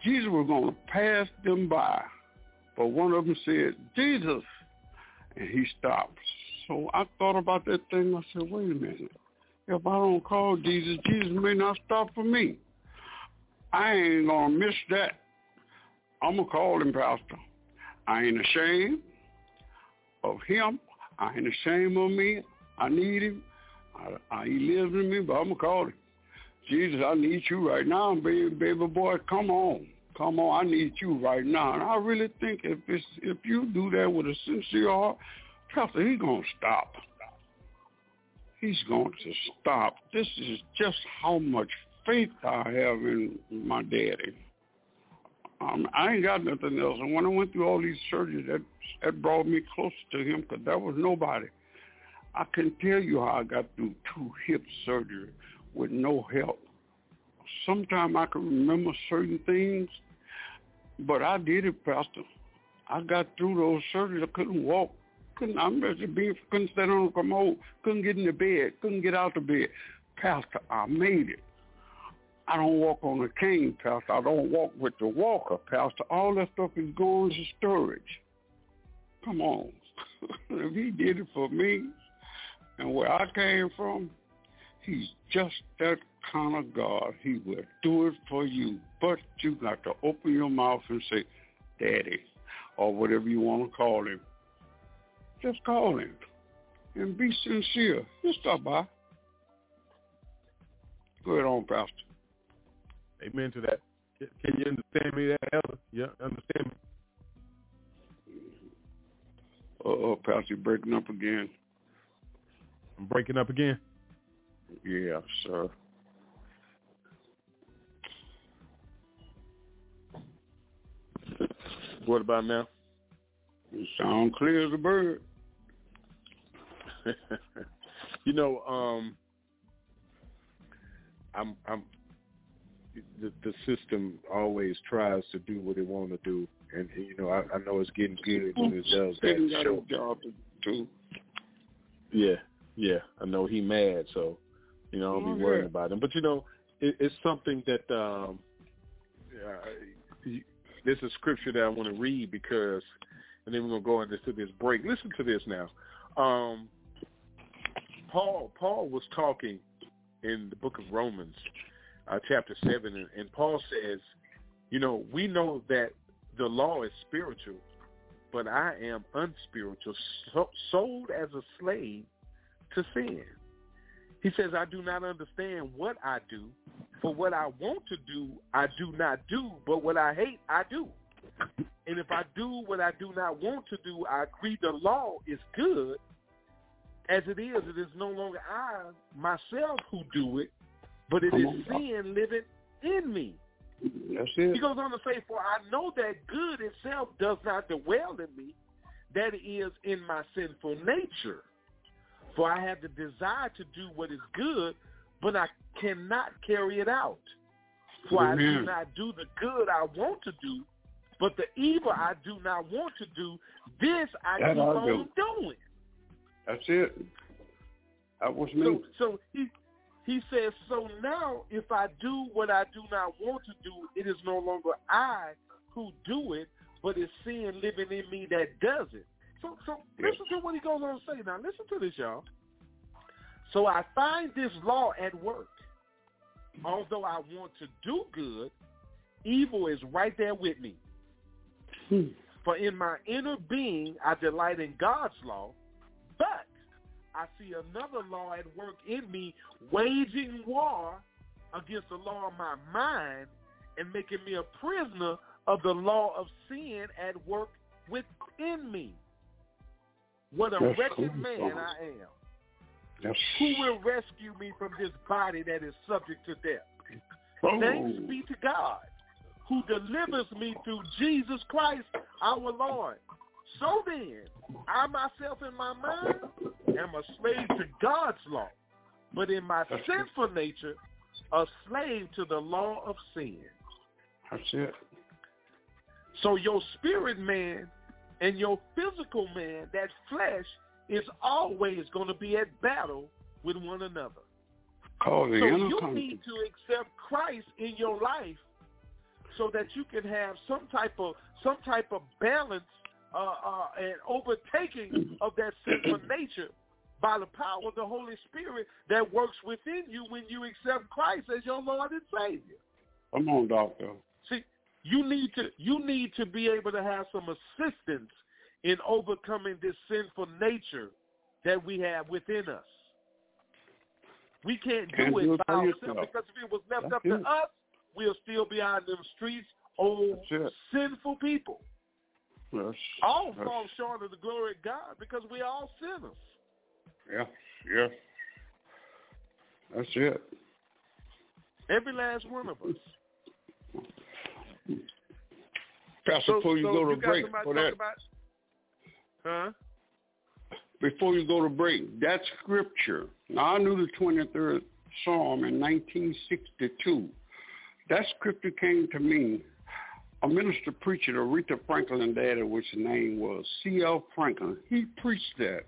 Jesus was going to pass them by. But one of them said, Jesus. And he stopped. So I thought about that thing. I said, wait a minute. If I don't call Jesus, Jesus may not stop for me. I ain't to miss that. I'm to call him, Pastor. I ain't ashamed of him. I ain't ashamed of me. I need him. I, I, he lives in me, but I'm to call him. Jesus, I need you right now, baby, baby boy. Come on. Come on, I need you right now. And I really think if it's, if you do that with a sincere heart, Pastor, he's going to stop. He's going to stop. This is just how much faith I have in my daddy. Um, I ain't got nothing else. And when I went through all these surgeries, that that brought me closer to him because there was nobody. I can tell you how I got through two hip surgery with no help. Sometimes I can remember certain things, but I did it, Pastor. I got through those surgeries. I couldn't walk. Couldn't I'm just being couldn't stand on the commode. Couldn't get in the bed. Couldn't get out the bed. Pastor, I made it. I don't walk on a cane, Pastor. I don't walk with the walker, Pastor. All that stuff is going to storage. Come on. if he did it for me and where I came from, he's just that kind of God. He will do it for you. But you've got to open your mouth and say, Daddy, or whatever you want to call him. Just call him and be sincere. Just stop by. Go ahead on, Pastor. Amen to that. Can you understand me, that elder? Yeah, understand me. Uh-oh, Pastor, you're breaking up again. I'm breaking up again. Yeah, sir. What about now? You sound clear as a bird. you know, um, I'm, I'm, the, the system always tries to do what it want to do, and you know, I, I know it's getting good when it does that. Show. job to do. Yeah, yeah, I know he mad, so you know, I'll Oh, be worrying yeah. about him. But you know, it, it's something that um, uh, there's a scripture that I want to read because, and then we're gonna go into this break. Listen to this now. Um, Paul Paul was talking in the book of Romans, uh, chapter seven, and, and Paul says, you know, we know that the law is spiritual, but I am unspiritual, so, sold as a slave to sin. He says, I do not understand what I do, for what I want to do, I do not do, but what I hate, I do. And if I do what I do not want to do, I agree the law is good. As it is, it is no longer I myself who do it, but it is sin living in me. That's He goes on to say, For I know that good itself does not dwell in me, that is in my sinful nature. For I have the desire to do what is good, but I cannot carry it out. For I do not do the good I want to do, but the evil I do not want to do, this I That keep I on do. doing. That's it. That was me. So, so he he says, so now if I do what I do not want to do, it is no longer I who do it, but it's sin living in me that does it. So, so listen to what he goes on to say. Now, listen to this, y'all. So I find this law at work. Although I want to do good, evil is right there with me. Hmm. For in my inner being, I delight in God's law, but I see another law at work in me, waging war against the law of my mind and making me a prisoner of the law of sin at work within me. What a That's wretched cool, man I am. That's Who will rescue me from this body that is subject to death? Oh. Thanks be to God who delivers me through Jesus Christ our Lord. So then, I myself in my mind am a slave to God's law, but in my That's sinful nature, a slave to the law of sin. That's it. So your spirit man and your physical man, that flesh, is always going to be at battle with one another. The So you need to accept Christ in your life so that you can have some type of some type of balance uh, uh, and overtaking of that sinful nature by the power of the Holy Spirit that works within you when you accept Christ as your Lord and Savior. Come on, doctor. See, you need to you need to be able to have some assistance in overcoming this sinful nature that we have within us. We can't do Can't it do it by ourselves because if it was left That's up to it. us, we'll still be out in them streets, oh, old sinful people. Yes. All That's- fall short of the glory of God because we all sinners. Yeah. Yeah. That's it. Every last one of us. Pastor, So, before you so go to got break, for that, about, huh? before you go to break, that scripture. Now I knew the 23rd Psalm in 1962. That scripture came to me. A minister preacher, Aretha Franklin daddy, which his name was C.L. Franklin, he preached that.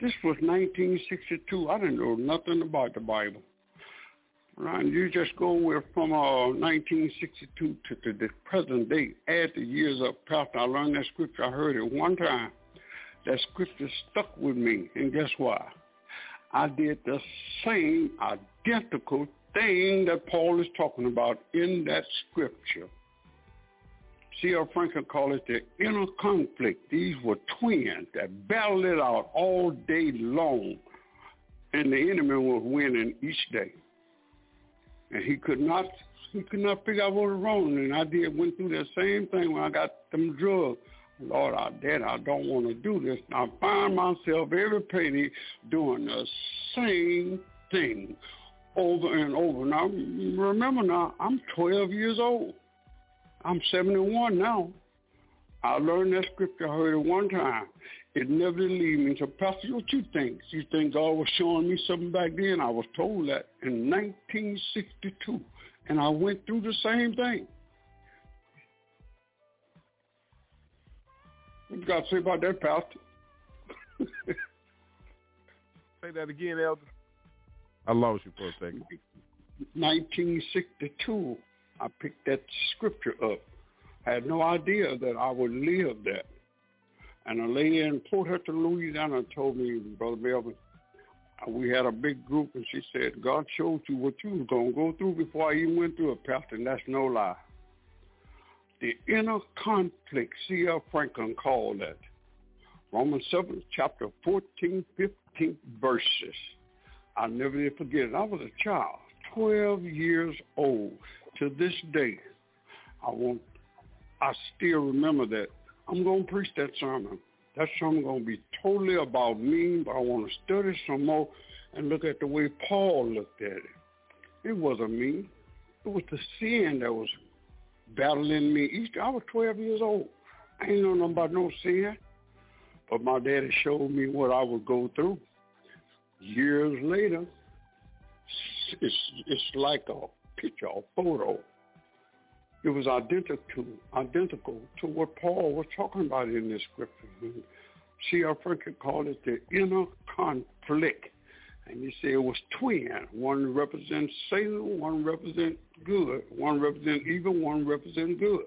This was 1962. I didn't know nothing about the Bible. Right, you just go with from uh, 1962 to the, present day. Add the years up, Pastor. I learned that scripture. I heard it one time. that scripture stuck with me. And guess why? I did the same identical thing that Paul is talking about in that scripture. C.L. Franklin called it the inner conflict. These were twins that battled it out all day long, and the enemy was winning each day. And he could not he could not figure out what was wrong. And I did went through that same thing when I got them drugs. Lord, I did. I don't want to do this. I find myself every penny doing the same thing over and over. Now, remember now, I'm 12 years old. I'm 71 now. I learned that scripture. I heard it one time. It never leave me. So, Pastor, what you think? You think God was showing me something back then? I was told that in 1962, and I went through the same thing. What you got to say about that, Pastor? say that again, Elder. I lost you for a second. 1962, I picked that scripture up. I had no idea that I would live that. And a lady in Port Hudson, Louisiana told me, Brother Melvin, uh, we had a big group and she said, God showed you what you was going to go through before I even went through it, Pastor, and that's no lie. The inner conflict, C.L. Franklin called that. Romans 7, chapter 14, 15 verses. I'll never forget it. I was a child, 12 years old. To this day, I want, I still remember that. I'm going to preach that sermon. That sermon going to be totally about me, but I want to study some more and look at the way Paul looked at it. It wasn't me. It was the sin that was battling me. Each I was 12 years old. I ain't know nothing about no sin. But my daddy showed me what I would go through. Years later, it's, it's like a picture, a photo. It was identical, identical to what Paul was talking about in this scripture. C.R. Franklin called it the inner conflict. And he said it was twin. One represents Satan, one represents good. One represents evil, one represents good.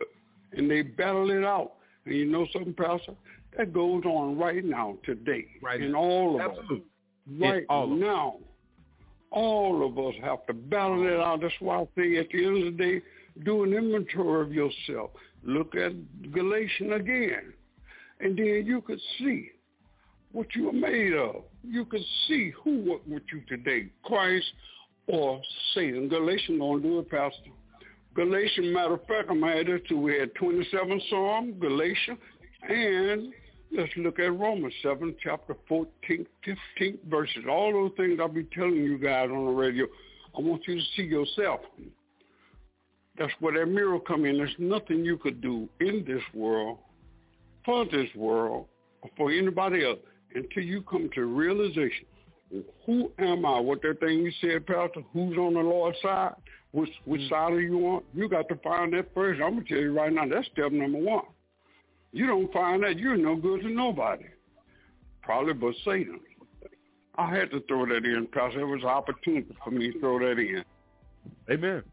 And they battle it out. And you know something, Pastor? That goes on right now, today, right in all of Absolutely. us. Right all now. All of us have to balance it out. That's why I say at the end of the day, do an inventory of yourself. Look at Galatians again. And then you could see what you are made of. You could see who worked with you today, Christ or Satan. Galatians don't do it, Pastor. Galatians, matter of fact, I'm at it too. We had 27 Psalm, Galatians, and let's look at Romans 7, chapter 14, 15 verses. All those things I'll be telling you guys on the radio, I want you to see yourself. That's where that mirror come in. There's nothing you could do in this world, for this world, or for anybody else until you come to realization. Who am I? What that thing you said, Pastor? Who's on the Lord's side? Which which Mm. side are you on? You got to find that first. I'm gonna tell you right now. That's step number one. You don't find that, you're no good to nobody. Probably but Satan. I had to throw that in because it was an opportunity for me to throw that in. Amen.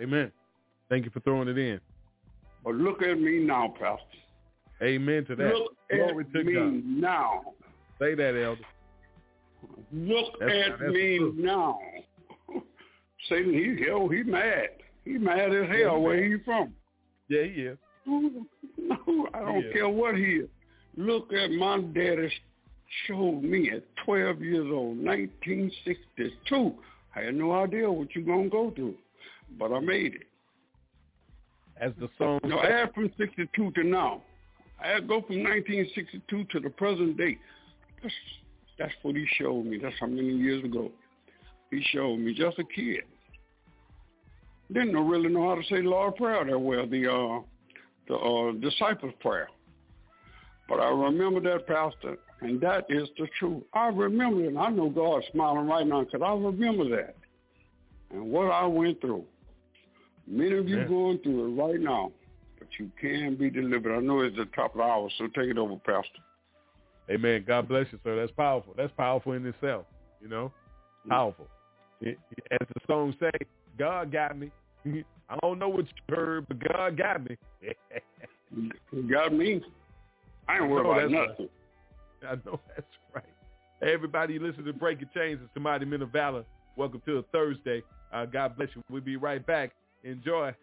Amen. Thank you for throwing it in. But look at me now, Pastor. Amen to that. Look Glory at to me God. now. Say that, Elder. Look That's- at that's me now. Satan, he hell, he mad. He mad as hell. Where he from? Yeah, he is. No, I don't Yeah. care what he is. Look at my daddy showed me at 12 years old, 1962. I had no idea what you're going to go through, but I made it. As the song No, I had from 62 to now. I had go from 1962 to the present day. That's, that's what he showed me. That's how many years ago. He showed me just a kid. Didn't really know how to say the Lord prayer that well, the uh, the uh, disciples prayer. But I remember that, Pastor, and that is the truth. I remember it. and I know God's smiling right now because I remember that and what I went through. Many of you Yeah. going through it right now, but you can be delivered. I know it's the top of the hour, so take it over, Pastor. Amen. God bless you, sir. That's powerful. That's powerful in itself. You know, powerful. It- as the song say, God got me. I don't know what you heard, but God got me. You got me. I ain't worried No, about that's nothing. I know that's right. Hey, everybody, listen to Breaking Chains. It's Mighty Men of Valor. Welcome to a Thursday. Uh, God bless you. We'll be right back. Enjoy.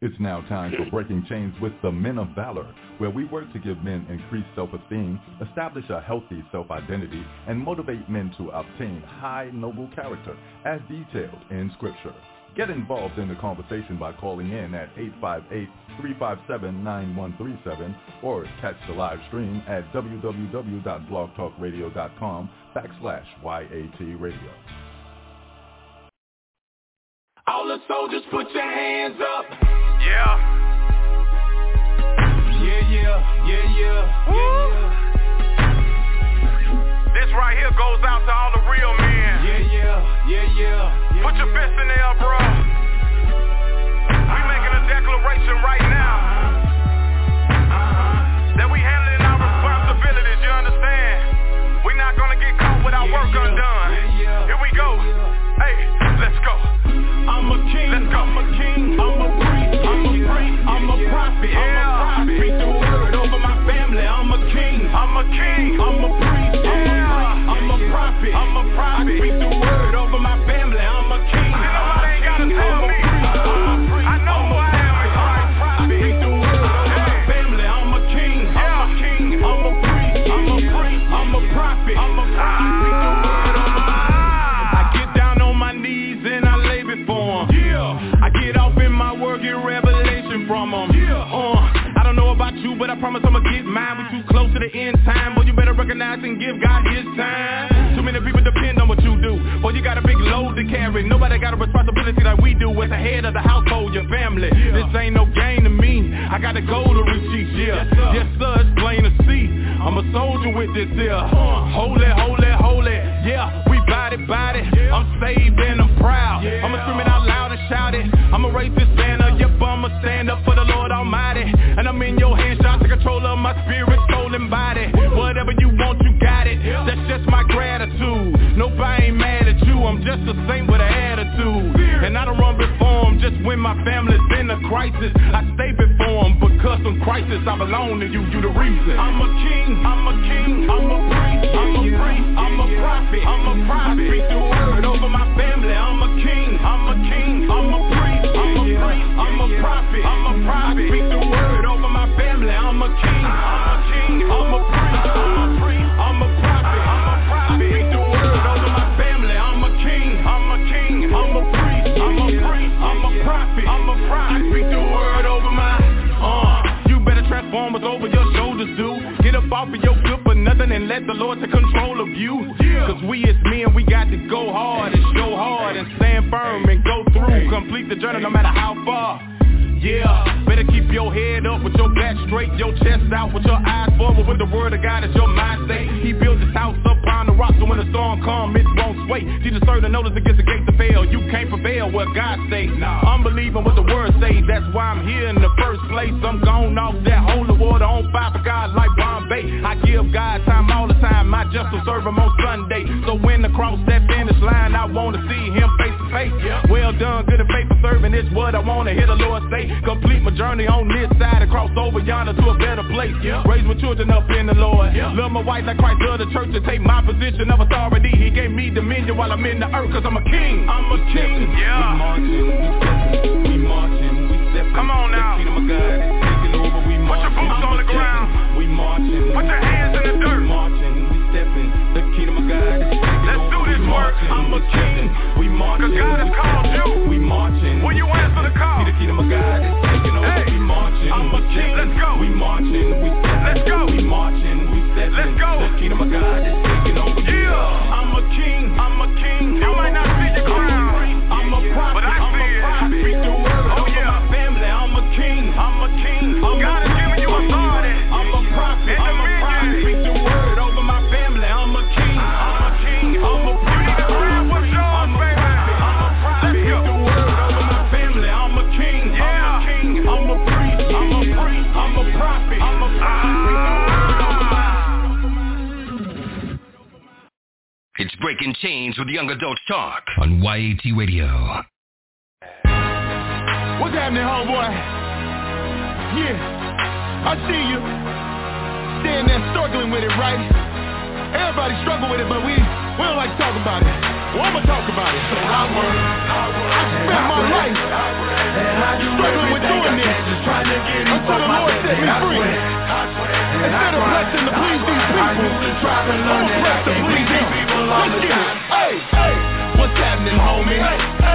It's now time for Breaking Chains with the Men of Valor, where we work to give men increased self-esteem, establish a healthy self-identity, and motivate men to obtain high noble character as detailed in Scripture. Get involved in the conversation by calling in at 858-357-9137 or catch the live stream at www.blogtalkradio.com backslash YAT radio. All the soldiers put your hands up. Yeah. Yeah, yeah, yeah, yeah, yeah, yeah. This right here goes out to all the real men. Yeah, yeah, Put your fist in there, bro. We making a declaration right now Uh-huh. that we handling our responsibilities. You understand? We not gonna get caught with our work undone. Here we go. Hey, let's go. I'm a king, Let's go. I'm a king, I'm a priest, I'm a priest, I'm a prophet, I'm a prophet. Speak the word over my family, I'm a king, I'm a king. I'm a priest, I'm a Yeah. priest, I'm a prophet, I'm a prophet. I speak the but I promise I'ma get mine. We too close to the end time, boy, you better recognize and give God his time. Too many people depend on what you do. Boy, you got a big load to carry. Nobody got a responsibility like we do as the head of the household, your family. This ain't no game to me. I got a goal to reach each year. Yes, sir, it's plain to see. I'm a soldier with this here. Holy, holy, holy. Yeah, we body, body. I'm saved and I'm proud. I'ma scream it out loud and shout it. I'ma raise this banner. Yep, I'ma stand up for the Lord Almighty. And I'm in your hands, my spirit, soul, and body. Whatever you want, you got it. That's just my gratitude. Nobody ain't mad at you. I'm just the same with an attitude. And I don't run before 'em just when my family's in a crisis. I stay before 'em because in crisis I belong to you. You the reason. I'm a king. I'm a king. I'm a priest. I'm a priest. I'm a prophet. I'm a prophet. I speak the word over my family. I'm a king. I'm a king. I'm a priest. I'm a priest. I'm a prophet. I'm a prophet. I speak the word over my family. I'm a king. I'm a king. I'm a priest. I'm a priest. I'm a prophet. I'm a prophet. I speak the word over my family. I'm a king. I'm a king. I'm a priest. I'm a priest. I'm a prophet. I'm a prophet. I speak the word over my. Uh, you better transform what's over your shoulders, dude. Get up off of your nothing and let the Lord take control of you. Cause we as men, we got to go hard and show hard and stand firm and go through. Complete the journey no matter how far. Yeah, better keep your head up with your back straight, your chest out with your eyes forward with the word of God as your mind state. He built his house upon the rock so when the storm come, it won't sway. Jesus served the notice against the gates to fail. You can't prevail where God stays. I'm believing what the word says. That's why I'm here in the first place. I'm gone off that holy water on fire for God like Bombay. I give God time all the time. I just will serve him on Sunday. So when the cross that finish line, I wanna see him face to face. Well done, good and faithful serving is what I wanna hear the Lord say. Complete my journey on this side and cross over yonder to a better place. Yeah. Raise my children up in the Lord. Love my wife like Christ loved the church and take my position of authority. He gave me dominion while I'm in the earth cause I'm a king. I'm a king. Yeah. We marching, we stepping, we marching, we stepping. Come on now. The kingdom of God is taking over. We Put your marching, boots on the ground. We marching. Put your hands in the We dirt. marching, we stepping. The kingdom of God is taking Let's over. do this we work. marching, I'm a we king. Marching. Cause God has called you. We marching. Will you answer the call? See the kingdom of God is taking over. Hey, we marching. I'm a king. Let's go. We marching. It's Breaking Chains with Young Adult Talk on YAT Radio. What's happening, homeboy? Yeah, I see you. Standing there struggling with it, right? Everybody struggle with it, but we, we don't like to talk about it. Well, I'ma talk about it. So I work, I spent my life struggling with doing this until the Lord set me free. Instead of blessing to please these people, I'm blessed to please Him. Let's get. Hey, hey. What's happening, homie?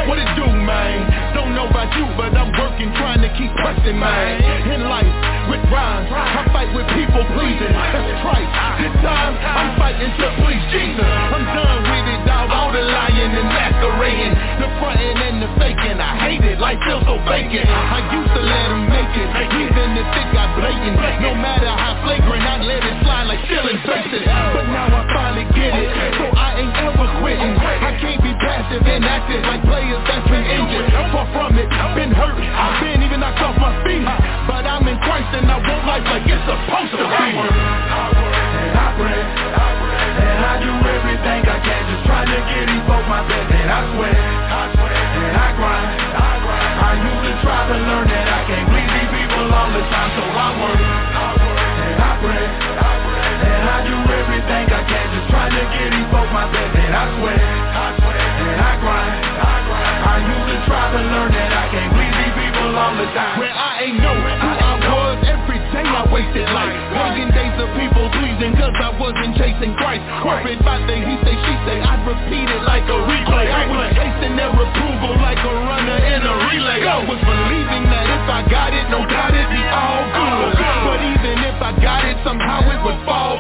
What it do, man? Don't know about you, but I'm working, trying to keep pressing, man. In life, with rhymes, I fight with people pleasing. That's trite. This time, I'm fighting to please Jesus. I'm done with it, dog. All the lying and masquerading, the fronting and the faking. I hate it, life feels so vacant. I used to let them make it, even if it got blatant. No matter how flagrant, I let it slide like stealing faces. But now I finally get it, so I ain't ever quitting. I can't be passive and active like players that's been injured. Far from it, I've been hurt, I've been even knocked off my feet. But I'm in Christ and I want life like it's supposed to be. I work, I work, and I pray, and I do everything I can, just trying to get these folks my best. And I sweat, and I grind. I grind. I used to try to learn that I can't please these people all the time, so I work, I work, and I pray, I pray, and I do everything I can, just trying to get these folks my best. And I sweat, and I grind. I used to try to learn that I can't time. Where I ain't know who I was every day I wasted life. Working days of people pleasing cause I wasn't chasing Christ. Corporate about the he say she say I repeat it like a replay. I was chasing their approval like a runner in a relay. I was believing that if I got it, no doubt it'd be all good. But even if I got it, somehow it would fall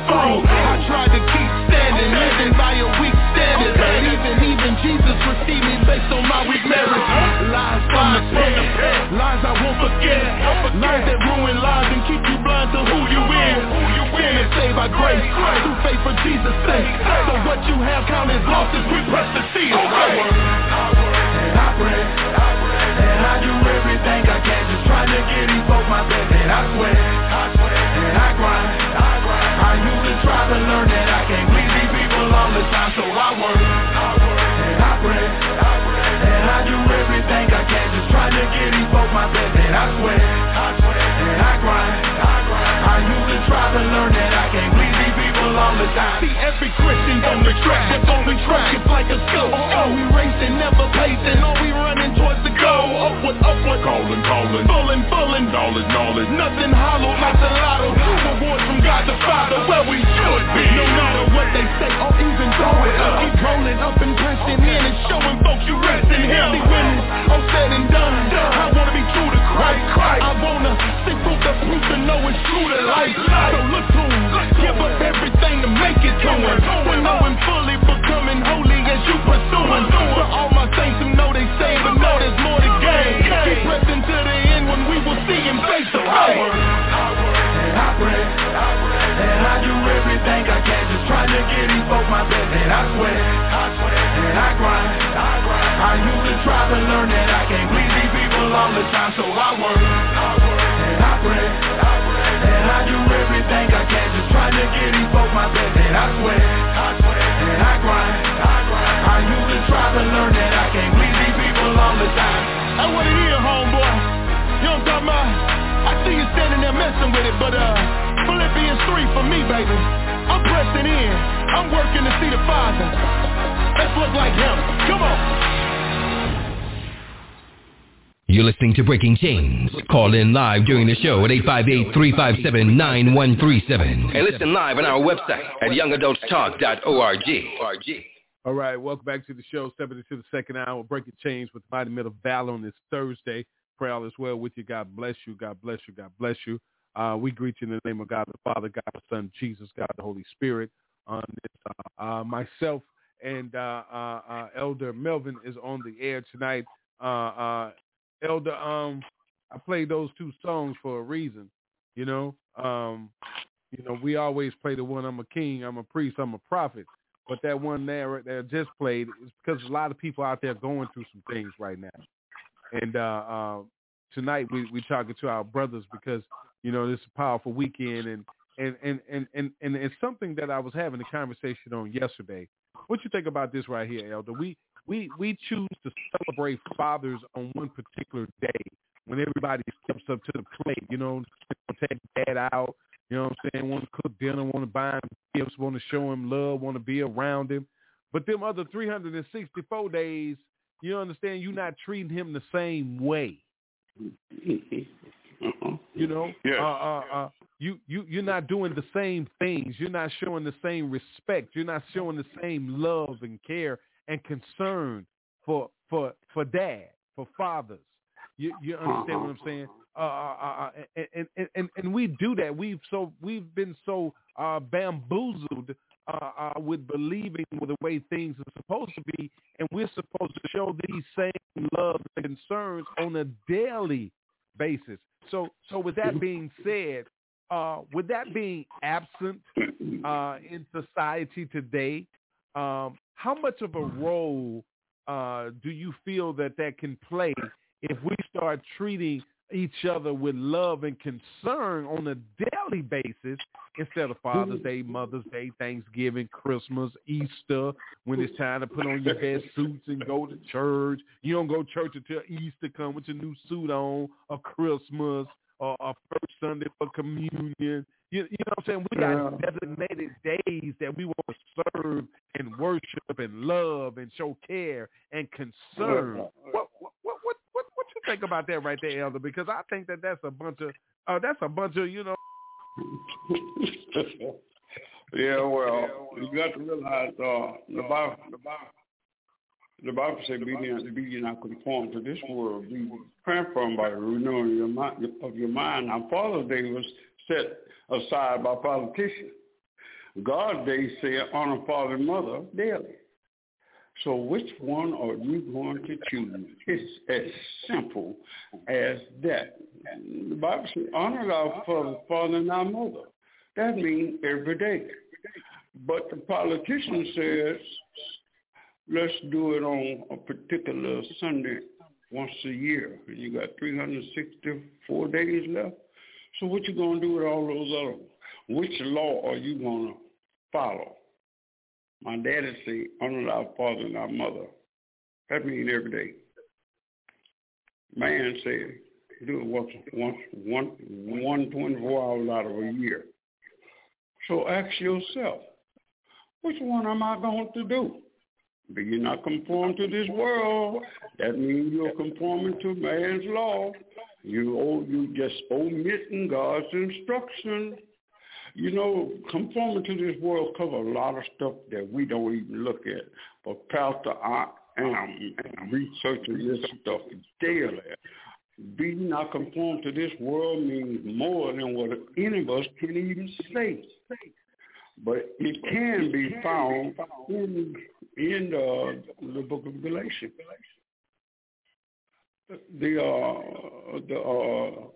by grace, through faith for Jesus' sake. So what you have count as losses, we press the seal. I work, and I pray, and I do everything I can, just trying to get these folks my best. And I sweat, and I grind. I grind. used to try to learn that I can't please these people all the time, so I work, I work, and I pray, and I do everything I can, just trying to get these folks my best. And I sweat, and I grind. I used to try to learn that I can't time. See, every Christian's on the track, they're on the track, it's like a scope. Oh, we racing, never pacing, oh, we running towards the goal. Upward, upward, calling, calling, falling, falling, knowledge, knowledge. Nothing hollow like the lotto. Rewards from God the Father, where we should be. No matter what they say, or even throw it up. Keep rolling up and pressing in and showing folks you rest in Him. See, when it's all said and done, I wanna be true to Christ. I wanna see proof the proof to know it's true to life. So messing with it, but uh, Philippians 3 for me, baby. I'm pressing in. I'm working to see the Father. Let's look like Him. Come on. You're listening to Breaking Chains. Call in live during the show at 858-357-9137. And listen live on our website at youngadultstalk.org. All right, welcome back to the show. Stepping into the second hour, Breaking Chains with Mighty Men of Valor on this Thursday. Pray all is well with you. God bless you. God bless you. God bless you. Uh, we greet you in the name of God the Father, God the Son, Jesus, God the Holy Spirit. On this, uh, uh, myself and uh, uh, Elder Melvin is on the air tonight. Elder, um, I played those two songs for a reason. You know, um, you know, we always play the one "I'm a king, I'm a priest, I'm a prophet." But that one there that I just played is because a lot of people out there going through some things right now. And uh, uh, tonight we we talking to our brothers because you know this is a powerful weekend and and and and and, and it's something that I was having a conversation on yesterday. What you think about this right here, Elder? We we we choose to celebrate fathers on one particular day when everybody steps up to the plate. You know, take dad out. You know what I'm saying? Want to cook dinner, want to buy him gifts, want to show him love, want to be around him. But them other 364 days, you understand, you're not treating him the same way. Uh-huh. You know, Yes. uh, uh, uh, you you you're not doing the same things. You're not showing the same respect. You're not showing the same love and care and concern for for for dad, for fathers. You you understand what I'm saying? Uh, uh, uh, uh, and, and and and we do that. We've so we've been so uh, bamboozled uh, uh, with believing with the way things are supposed to be, and we're supposed to show these same love and concerns on a daily basis. So so with that being said, uh, with that being absent uh, in society today, um, how much of a role uh, do you feel that that can play if we start treating each other with love and concern on a daily basis instead of Father's Day, Mother's Day, Thanksgiving, Christmas, Easter, when it's time to put on your best suits and go to church. You don't go to church until Easter come with your new suit on, or Christmas, or, or first Sunday for communion. You, you know what I'm saying? We got designated days that we want to serve and worship and love and show care and concern. What what what you think about that right there, Elder? Because I think that that's a bunch of uh, that's a bunch of you know. yeah, well, you got to realize uh, the Bible, the Bible, the said, "Be not, be not conformed to this world, be transformed by the renewing of your mind." Of your mind. Now, Father's Day was set aside by politicians. God's Day said, "Honor father and mother daily." So, which one are you going to choose? It's as simple as that. The Bible says, "Honor thy father, and thy mother." That means every day. But the politician says, let's do it on a particular Sunday once a year. You got 364 days left. So what you going to do with all those other? Which law are you going to follow? My daddy say, honor our father and our mother. That means every day. Man said, do it once, once, one, one 24 hours out of a year. So ask yourself, which one am I going to do? Be you not conform to this world. That means you're conforming to man's law. You oh, you just omitting God's instruction. You know, conforming to this world cover a lot of stuff that we don't even look at. But Pastor, I am researching this stuff daily. Be not conformed to this world means more than what any of us can even say. But it can be found in in the, the book of Galatians. The uh, the uh,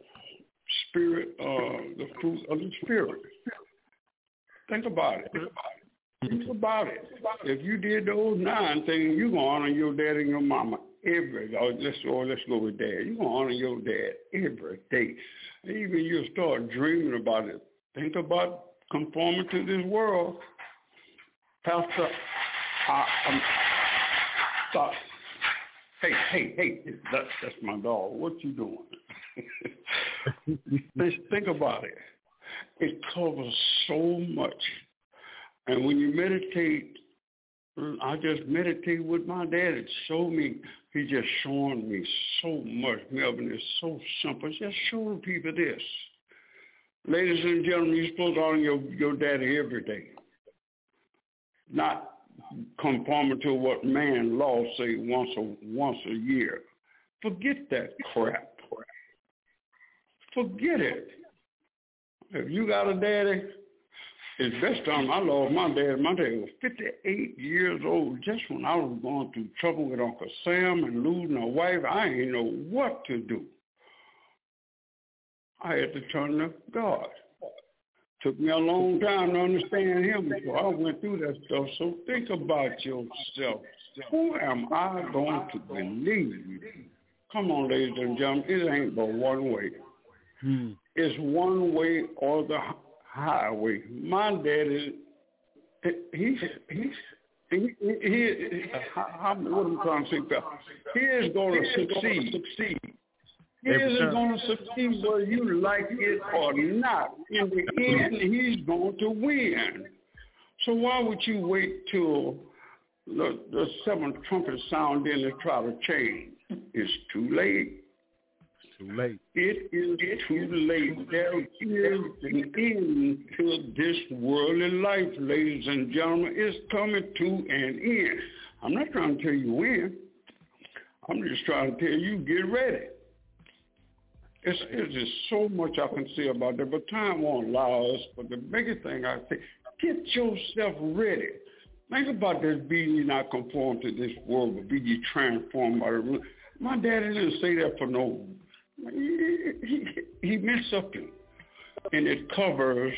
spirit, uh, the fruit of the spirit. Think about it. Think about it. If you did those nine things, you're gonna honor your dad and your mama every. Or let's or let's go with dad. You're gonna honor your dad every day. Even you start dreaming about it. Think about conforming to this world. Pastor, I, I'm. Hey, hey, hey, that's, that's my dog. What you doing? Think- about it. It covers so much. And when you meditate, mm, I just meditate with my dad. It showed me, he just showing me so much. Melvin is so simple. Just showing people this. Ladies and gentlemen, you're supposed to honor your, your daddy every day. Not conforming to what man law say once a once a year. Forget that crap. Forget it. If you got a daddy, it's best time I lost my dad. My dad was 58 years old just when I was going through trouble with Uncle Sam and losing a wife. I ain't know what to do. I had to turn to God. Took me a long time to understand him, so I went through that stuff. So think about yourself. Who am I going to believe? Come on, ladies and gentlemen, it ain't but one way. Hmm. It's one way or the highway. My daddy, he's he's he, he, he how, what am I trying to say? He is going to succeed. Succeed. He is time. going to succeed whether you like it or not. In the end, he's going to win. So why would you wait till the, the seventh trumpet sound in to try to change? It's too late. It's too late. It is too late. There is an end to this worldly life, ladies and gentlemen. It's coming to an end. I'm not trying to tell you when. I'm just trying to tell you, get ready. It's, it's just so much I can say about that, but time won't allow us. But the biggest thing I say, get yourself ready. Think about this, be ye not conformed to this world, but be ye transformed by the My daddy didn't say that for no, he, he, he meant something. And it covers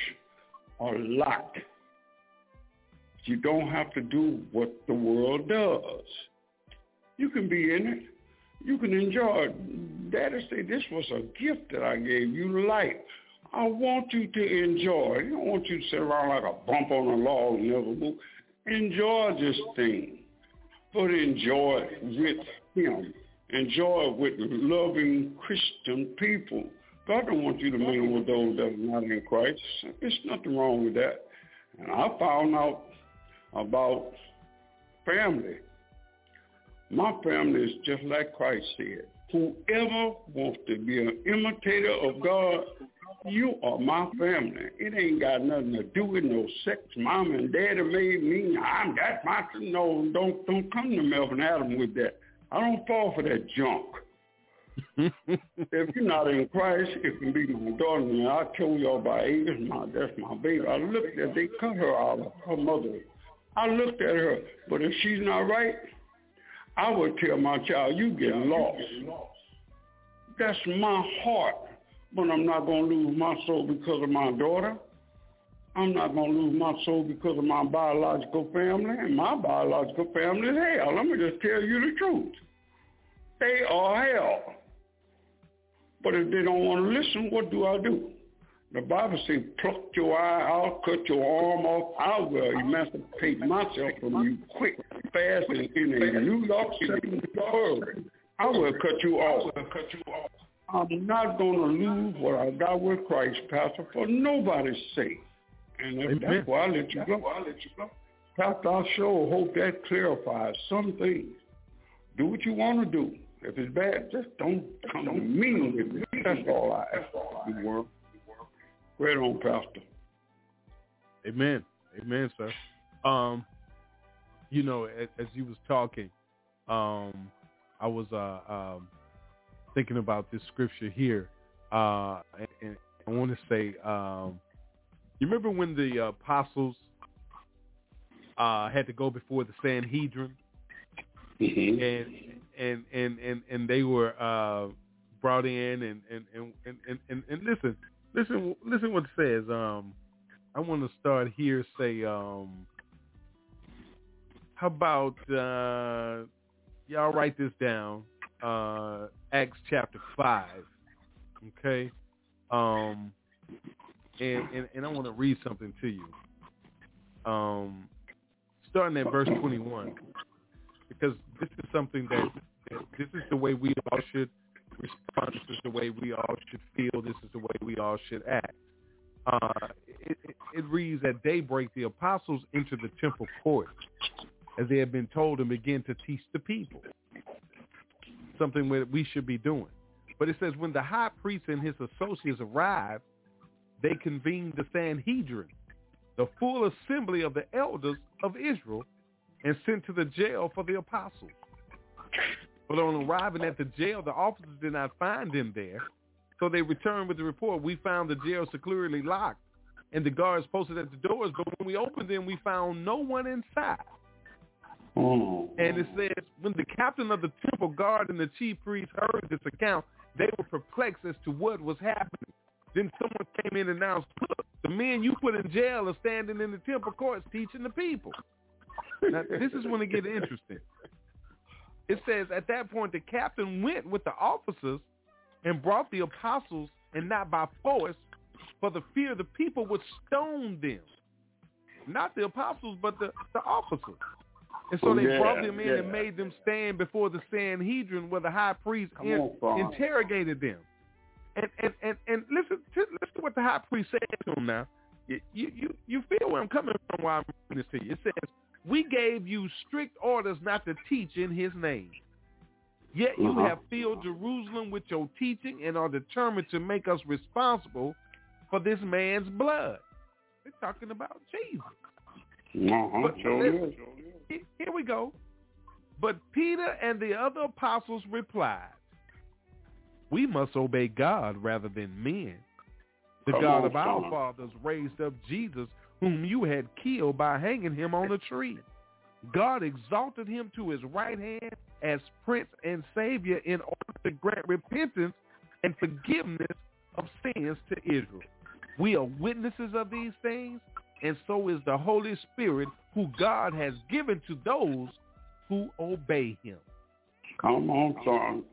a lot. You don't have to do what the world does. You can be in it. You can enjoy it. Daddy said this was a gift that I gave you, life. I want you to enjoy. I don't want you to sit around like a bump on a log and never move. Enjoy this thing, but enjoy it with him. Enjoy it with loving Christian people. God don't want you to mingle with those that are not in Christ. There's nothing wrong with that. And I found out about family. My family is just like Christ said. Whoever wants to be an imitator of God, you are my family. It ain't got nothing to do with no sex. Mom and daddy made me. I'm that's my no. Don't don't come to Melvin Adam with that. I don't fall for that junk. if you're not in Christ, it can be my daughter. And I told y'all about Ava, my that's my baby. I looked at they cut her out of her mother. I looked at her, but if she's not right, I would tell my child, you get lost. That's my heart. But I'm not going to lose my soul because of my daughter. I'm not going to lose my soul because of my biological family. And my biological family is hell. Let me just tell you the truth. They are hell. But if they don't want to listen, what do I do? The Bible says, pluck your eye out, cut your arm off. I will emancipate myself from you quick, fast, and in a New York City hurry. I will cut you off. I'm not going to lose what I got with Christ, Pastor, for nobody's sake. And if that's why I let you go. I let you go. Pastor, I sure hope that clarifies some things. Do what you want to do. If it's bad, just don't come to me with it. That's all I ask you, world. Right on, Pastor. Amen. Amen, sir. Um, you know, as, as you was talking, um, I was uh, um, thinking about this scripture here, uh, and, and I want to say, um, you remember when the apostles uh, had to go before the Sanhedrin, mm-hmm. and and and and and they were uh, brought in, and and and and, and, and listen, listen, listen what it says. Um, I want to start here. Say, um, how about uh, y'all write this down? Uh, Acts chapter five. Okay. Um, and, and, and I want to read something to you. Um, starting at verse 21, because this is something that this is the way we all should This is the way we all should feel. This is the way we all should act. Uh, it, it, it reads, at daybreak, the apostles entered the temple court as they had been told and began to teach the people, something that we should be doing. But it says, when the high priest and his associates arrived, they convened the Sanhedrin, the full assembly of the elders of Israel, and sent to the jail for the apostles. But on arriving at the jail, the officers did not find him there. So they returned with the report, we found the jail securely locked and the guards posted at the doors, but when we opened them, we found no one inside. Oh. And it says, when the captain of the temple guard and the chief priest heard this account, they were perplexed as to what was happening. Then someone came in and announced, look, the men you put in jail are standing in the temple courts teaching the people. Now, this is when it gets interesting. It says, at that point, the captain went with the officers and brought the apostles, and not by force, for the fear the people would stone them. Not the apostles, but the, the officers. And so they yeah, brought them in yeah. and made them stand before the Sanhedrin where the high priest in, on, interrogated them. And, and, and, and listen, to, listen to what the high priest said to them now. you you you feel where I'm coming from while I'm reading this to you. It says, "We gave you strict orders not to teach in His name." Yet you Uh-huh. have filled Jerusalem with your teaching and are determined to make us responsible for this man's blood. They're talking about Jesus. Uh-huh. But listen, Here we go. But Peter and the other apostles replied, We must obey God rather than men. The Come God on, of our fathers raised up Jesus, whom you had killed by hanging him on a tree. God exalted him to his right hand as Prince and Savior in order to grant repentance and forgiveness of sins to Israel. We are witnesses of these things, and so is the Holy Spirit, who God has given to those who obey him. Come on, son.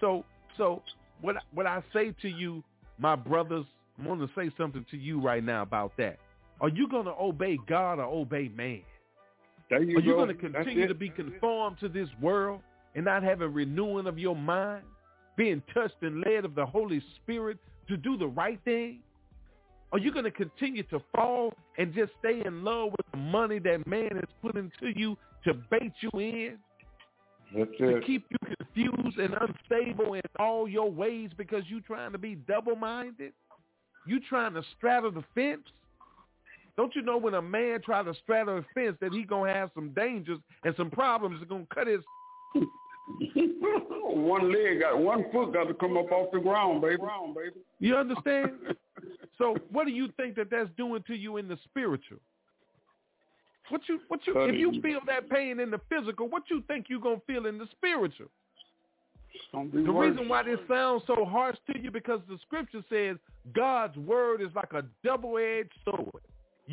So, so what what I say to you, my brothers, I want to say something to you right now about that. Are you going to obey God or obey man? There you Are you go. going to continue to be conformed to this world and not have a renewing of your mind, being touched and led of the Holy Spirit to do the right thing? Are you going to continue to fall and just stay in love with the money that man has put into you to bait you in? That's to it. keep you confused and unstable in all your ways because you're trying to be double-minded? You trying to straddle the fence? Don't you know when a man try to straddle the fence that he going to have some dangers and some problems that going to cut his... one leg got one foot got to come up off the ground, baby. You understand? so what do you think that that's doing to you in the spiritual? What you, what you, if you feel that pain in the physical, what you think you going to feel in the spiritual? The worse. reason why this sounds so harsh to you because the scripture says God's word is like a double-edged sword.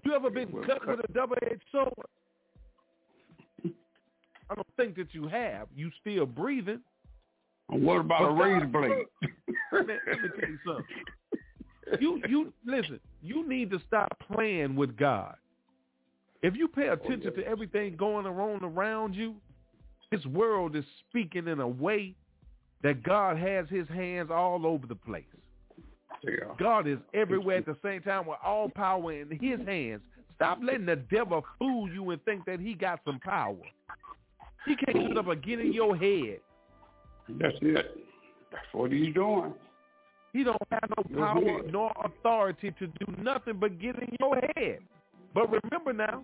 You ever been cut with a double-edged sword? I don't think that you have. You still breathing. And what about a But God- razor blade? Let me, let me tell you something. You you listen. You need to stop playing with God. If you pay oh, attention to everything going on around you, this world is speaking in a way that God has his hands all over the place. yeah. God is everywhere at the same time with all power in his hands. Stop letting the devil fool you and think that he got some power. He can't sit up and get in your head. That's it. That's what he's doing. He don't have no power nor authority to do nothing but get in your head. But remember now,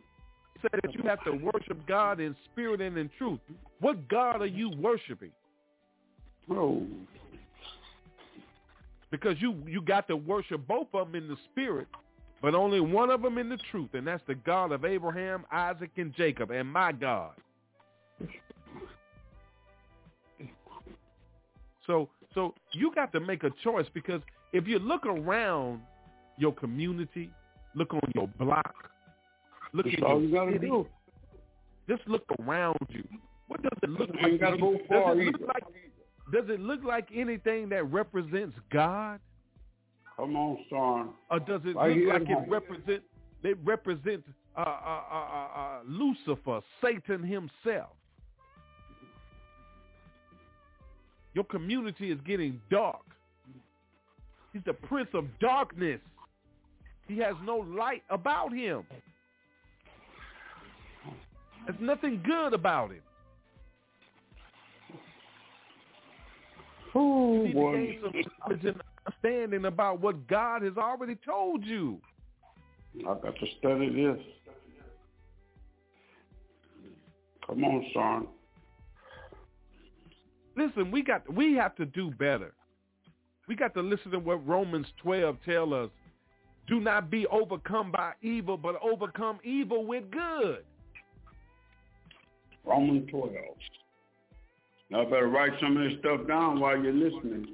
he said that you have to worship God in spirit and in truth. What God are you worshiping? Oh, Because you you got to worship both of them in the spirit, but only one of them in the truth, and that's the God of Abraham, Isaac, and Jacob, and my God. So so you got to make a choice because if you look around your community, look on your block, look that's in all your you gotta city, do. just look around you. What does it look You like? ain't gotta to go far does it look either. like does it look like anything that represents God? Come on, son. or does it Right look like it represent it represents uh, uh, uh, uh, uh, Lucifer, Satan himself? Your community is getting dark. He's the prince of darkness. He has no light about him. There's nothing good about him. You Oh, need to boy. gain some knowledge and understanding about what God has already told you. I got to study this. Come on, son. Listen, we got we have to do better. We got to listen to what Romans 12 tell us. Do not be overcome by evil, but overcome evil with good. Romans 12. Now I better write some of this stuff down while you're listening.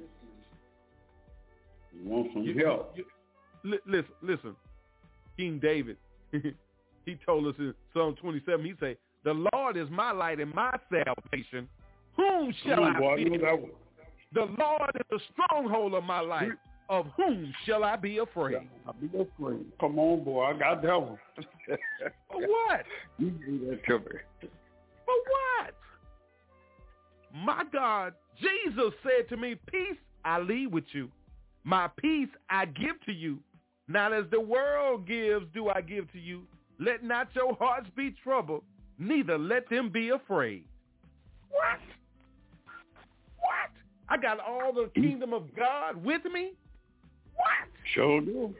You want some You- help? you- li- listen, listen. King David, he told us in Psalm 27, he say, the Lord is my light and my salvation. Whom shall on, I boy. Fear? The Lord is the stronghold of my life. Of whom shall I be afraid? I'll be afraid. Come on, boy. I got that one. For what? you do that to me. For what? My God, Jesus said to me, peace I leave with you. My peace I give to you. Not as the world gives do I give to you. Let not your hearts be troubled, neither let them be afraid. What? What? I got all the kingdom of God with me? What? Sure do.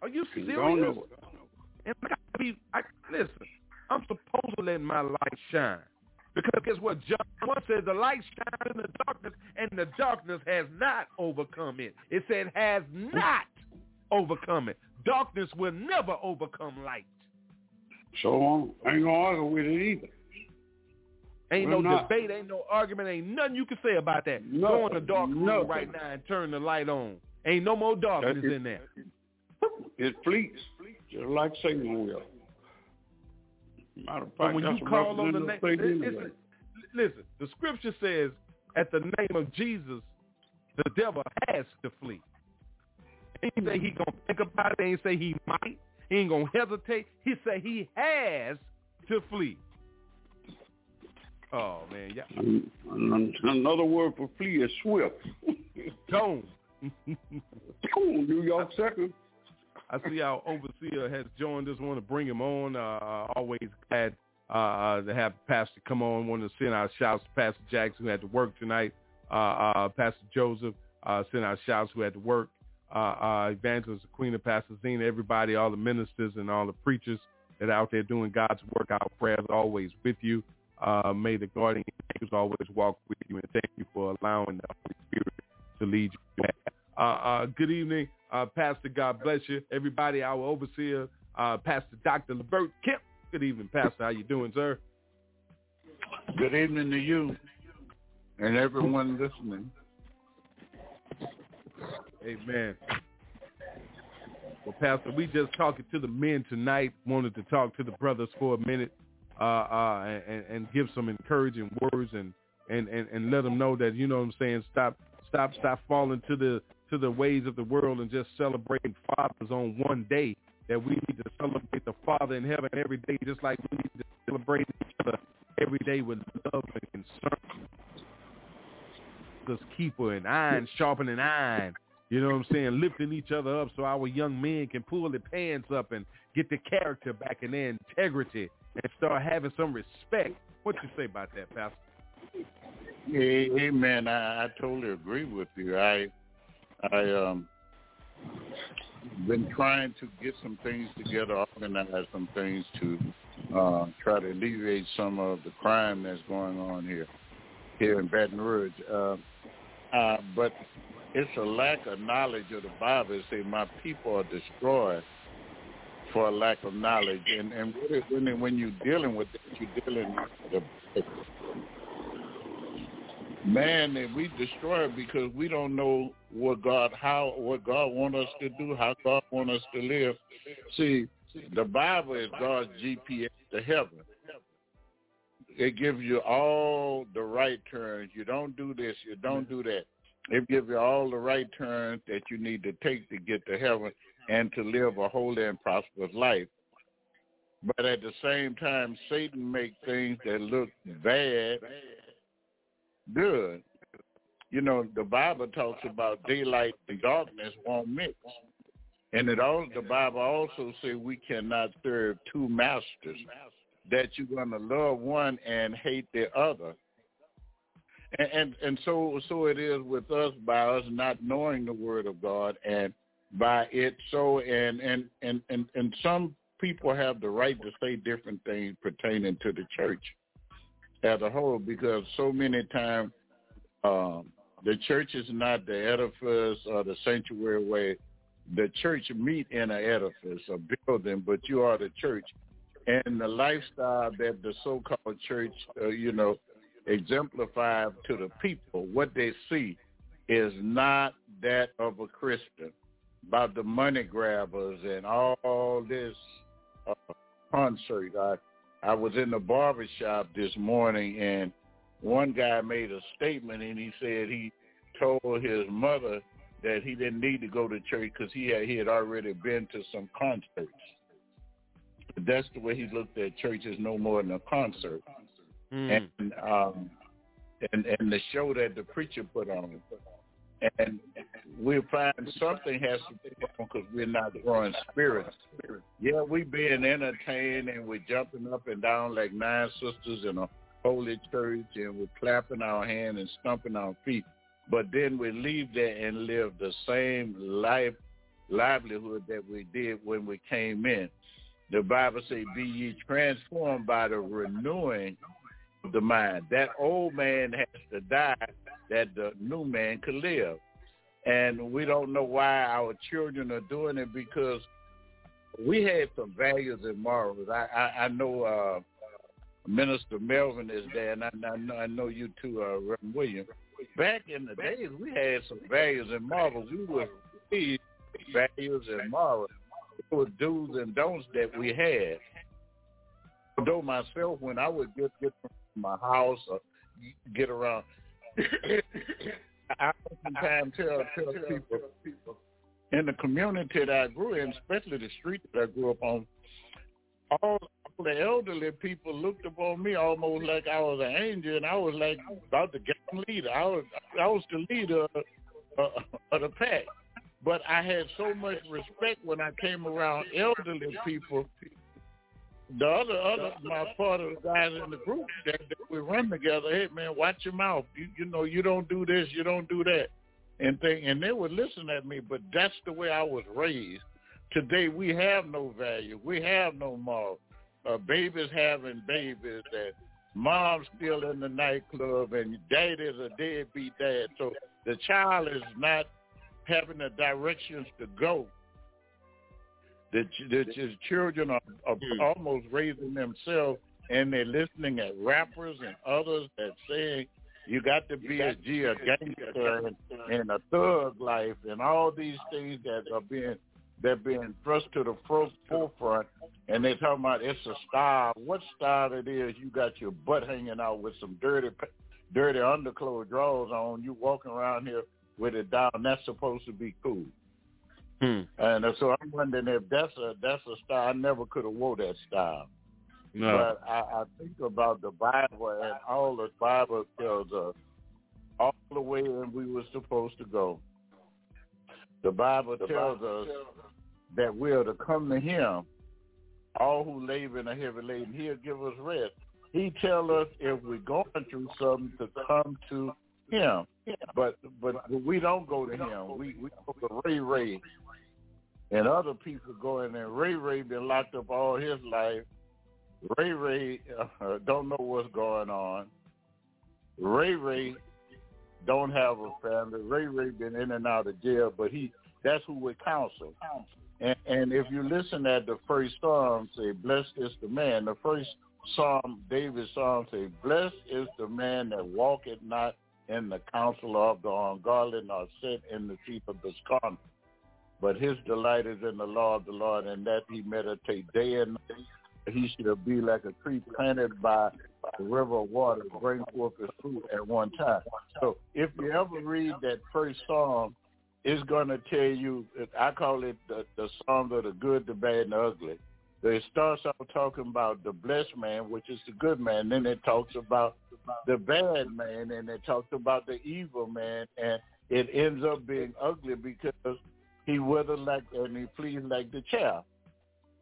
Are you Don't serious? know. And I gotta be, I, listen, I'm supposed to let my light shine. Because guess what? John 1 says the light shines in the darkness, and the darkness has not overcome it. It said has not overcome it. Darkness will never overcome light. So. I ain't gonna argue with it either. Ain't Will no not. debate, ain't no argument, ain't nothing you can say about that. No, Go in the dark room nothing. right now and turn the light on. Ain't no more darkness it. in there. It fleets, just like Satan will. Matter of But fact, when you call on the name, anyway. listen, the scripture says at the name of Jesus, the devil has to flee. He ain't say he gonna think about it. He ain't say he might. He ain't gonna hesitate. He say he has to flee. Oh man, yeah, An- an- Another word for flee is swift. don't. Come on, New York second. I see our overseer has joined us. Want to bring him on. Uh, always glad uh, to have Pastor come on. Want to send our shouts to Pastor Jackson who had to work tonight. Uh, uh, Pastor Joseph uh, send our shouts who had to work. Uh, uh, Evangelist Queen of Pastor Zena, everybody, all the ministers and all the preachers that are out there doing God's work. Our prayers always with you. Uh, may the guardian angels always walk with you, and thank you for allowing the Holy Spirit to lead you. Uh, uh, good evening, uh, Pastor. God bless you. Everybody, our overseer, uh, Pastor Dr. Levert Kemp. Good evening, Pastor. How you doing, sir? Good evening to you and everyone listening. Amen. Well, Pastor, we just talking to the men tonight. Wanted to talk to the brothers for a minute uh, uh, and, and give some encouraging words and, and, and, and let them know that you know what I'm saying. Stop, stop, stop falling to the to the ways of the world and just celebrating fathers on one day. That we need to celebrate the Father in heaven every day, just like we need to celebrate each other every day with love and concern. Us keeper and iron sharpening iron. You know what I'm saying? Lifting each other up so our young men can pull their pants up and get their character back and their integrity and start having some respect. What you say about that, Pastor? Amen. I, I totally agree with you. I I um been trying to get some things together, organize some things to uh, try to alleviate some of the crime that's going on here here in Baton Rouge. Uh, uh, but it's a lack of knowledge of the Bible. Say my people are destroyed for a lack of knowledge. And and when when you're dealing with that, you're dealing with the man that we destroy because we don't know what God how what God want us to do, how God want us to live. See, the Bible is God's GPS to heaven. It gives you all the right turns. You don't do this, you don't do that. It gives you all the right turns that you need to take to get to heaven and to live a holy and prosperous life. But at the same time, Satan make things that look bad good. You know, the Bible talks about daylight and darkness won't mix. And it all the Bible also say we cannot serve two masters. That you're gonna love one and hate the other. And, and and so so it is with us by us not knowing the word of God and by it so and and and and, and some people have the right to say different things pertaining to the church as a whole because so many times um, the church is not the edifice or the sanctuary where the church meet in an edifice, a building, but you are the church. And the lifestyle that the so-called church, uh, you know, exemplified to the people, what they see is not that of a Christian, about the money grabbers and all this uh, concert. I I was in the barber shop this morning and one guy made a statement and he said he told his mother that he didn't need to go to church because he had he had already been to some concerts. But That's the way he looked at church as no more than a concert. Mm. And um and and the show that the preacher put on. And we find something has to be wrong because we're not growing spirits. Yeah, we being entertained and we're jumping up and down like nine sisters in a holy church and we're clapping our hands and stomping our feet. But then we leave there and live the same life livelihood that we did when we came in. The Bible says, be ye transformed by the renewing of the mind. That old man has to die that the new man could live. And we don't know why our children are doing it because we had some values and morals. I, I, I know uh, Minister Melvin is there, and I, I, know, I know you too, uh, Reverend William. Back in the days, we had some values and morals. We were values and morals. It was do's and don'ts that we had. Although myself, when I would get get from my house or get around, I sometimes tell tell people in the community that I grew in, especially the street that I grew up on, all the elderly people looked upon me almost like I was an angel, and I was like about the gang leader. I was I was the leader of, uh, of the pack. But I had so much respect when I came around elderly people. The other, other, my part of the guys in the group that, that we run together. Hey man, watch your mouth. You, you know, you don't do this, you don't do that, and thing. And they would listen at me, but that's the way I was raised. Today we have no value. We have no moral. Uh, babies having babies that mom's still in the nightclub and daddy's a deadbeat dad. So the child is not having the directions to go. The, the, the children are, are mm. almost raising themselves and they're listening at rappers and others that saying you got to be a G, a gangster and, and a thug life and all these things that are being they're being thrust to the forefront and they're talking about it's a style. What style it is? You got your butt hanging out with some dirty, dirty underclothes drawers on. You walking around here with it down. That's supposed to be cool. Hmm. And so I'm wondering if that's a that's a style. I never could have wore that style. No. But I, I think about the Bible and all the Bible tells us all the way and we were supposed to go. The Bible tells us that we are to come to Him, all who labor and are heavy laden. He'll give us rest. He tells us if we're going through something to come to him. But but we don't go to him. We we go to Ray Ray. And other people go in there. Ray Ray been locked up all his life. Ray Ray uh, don't know what's going on. Ray Ray don't have a family. Ray Ray been in and out of jail, but he that's who we counsel. And, and if you listen at the first psalm, say, "Blessed is the man." The first psalm, David's psalm, say, "Blessed is the man that walketh not in the counsel of the ungodly, nor sit in the seat of the scornful. But his delight is in the law of the Lord, and that he meditate day and night. He shall be like a tree planted by the river of water, bring forth his fruit at one time. So if you ever read that first psalm, it's going to tell you, I call it the, the psalm of the good, the bad, and the ugly. It starts out talking about the blessed man, which is the good man. Then it talks about the bad man, and it talks about the evil man, and it ends up being ugly because he withered like and he flees like the chaff.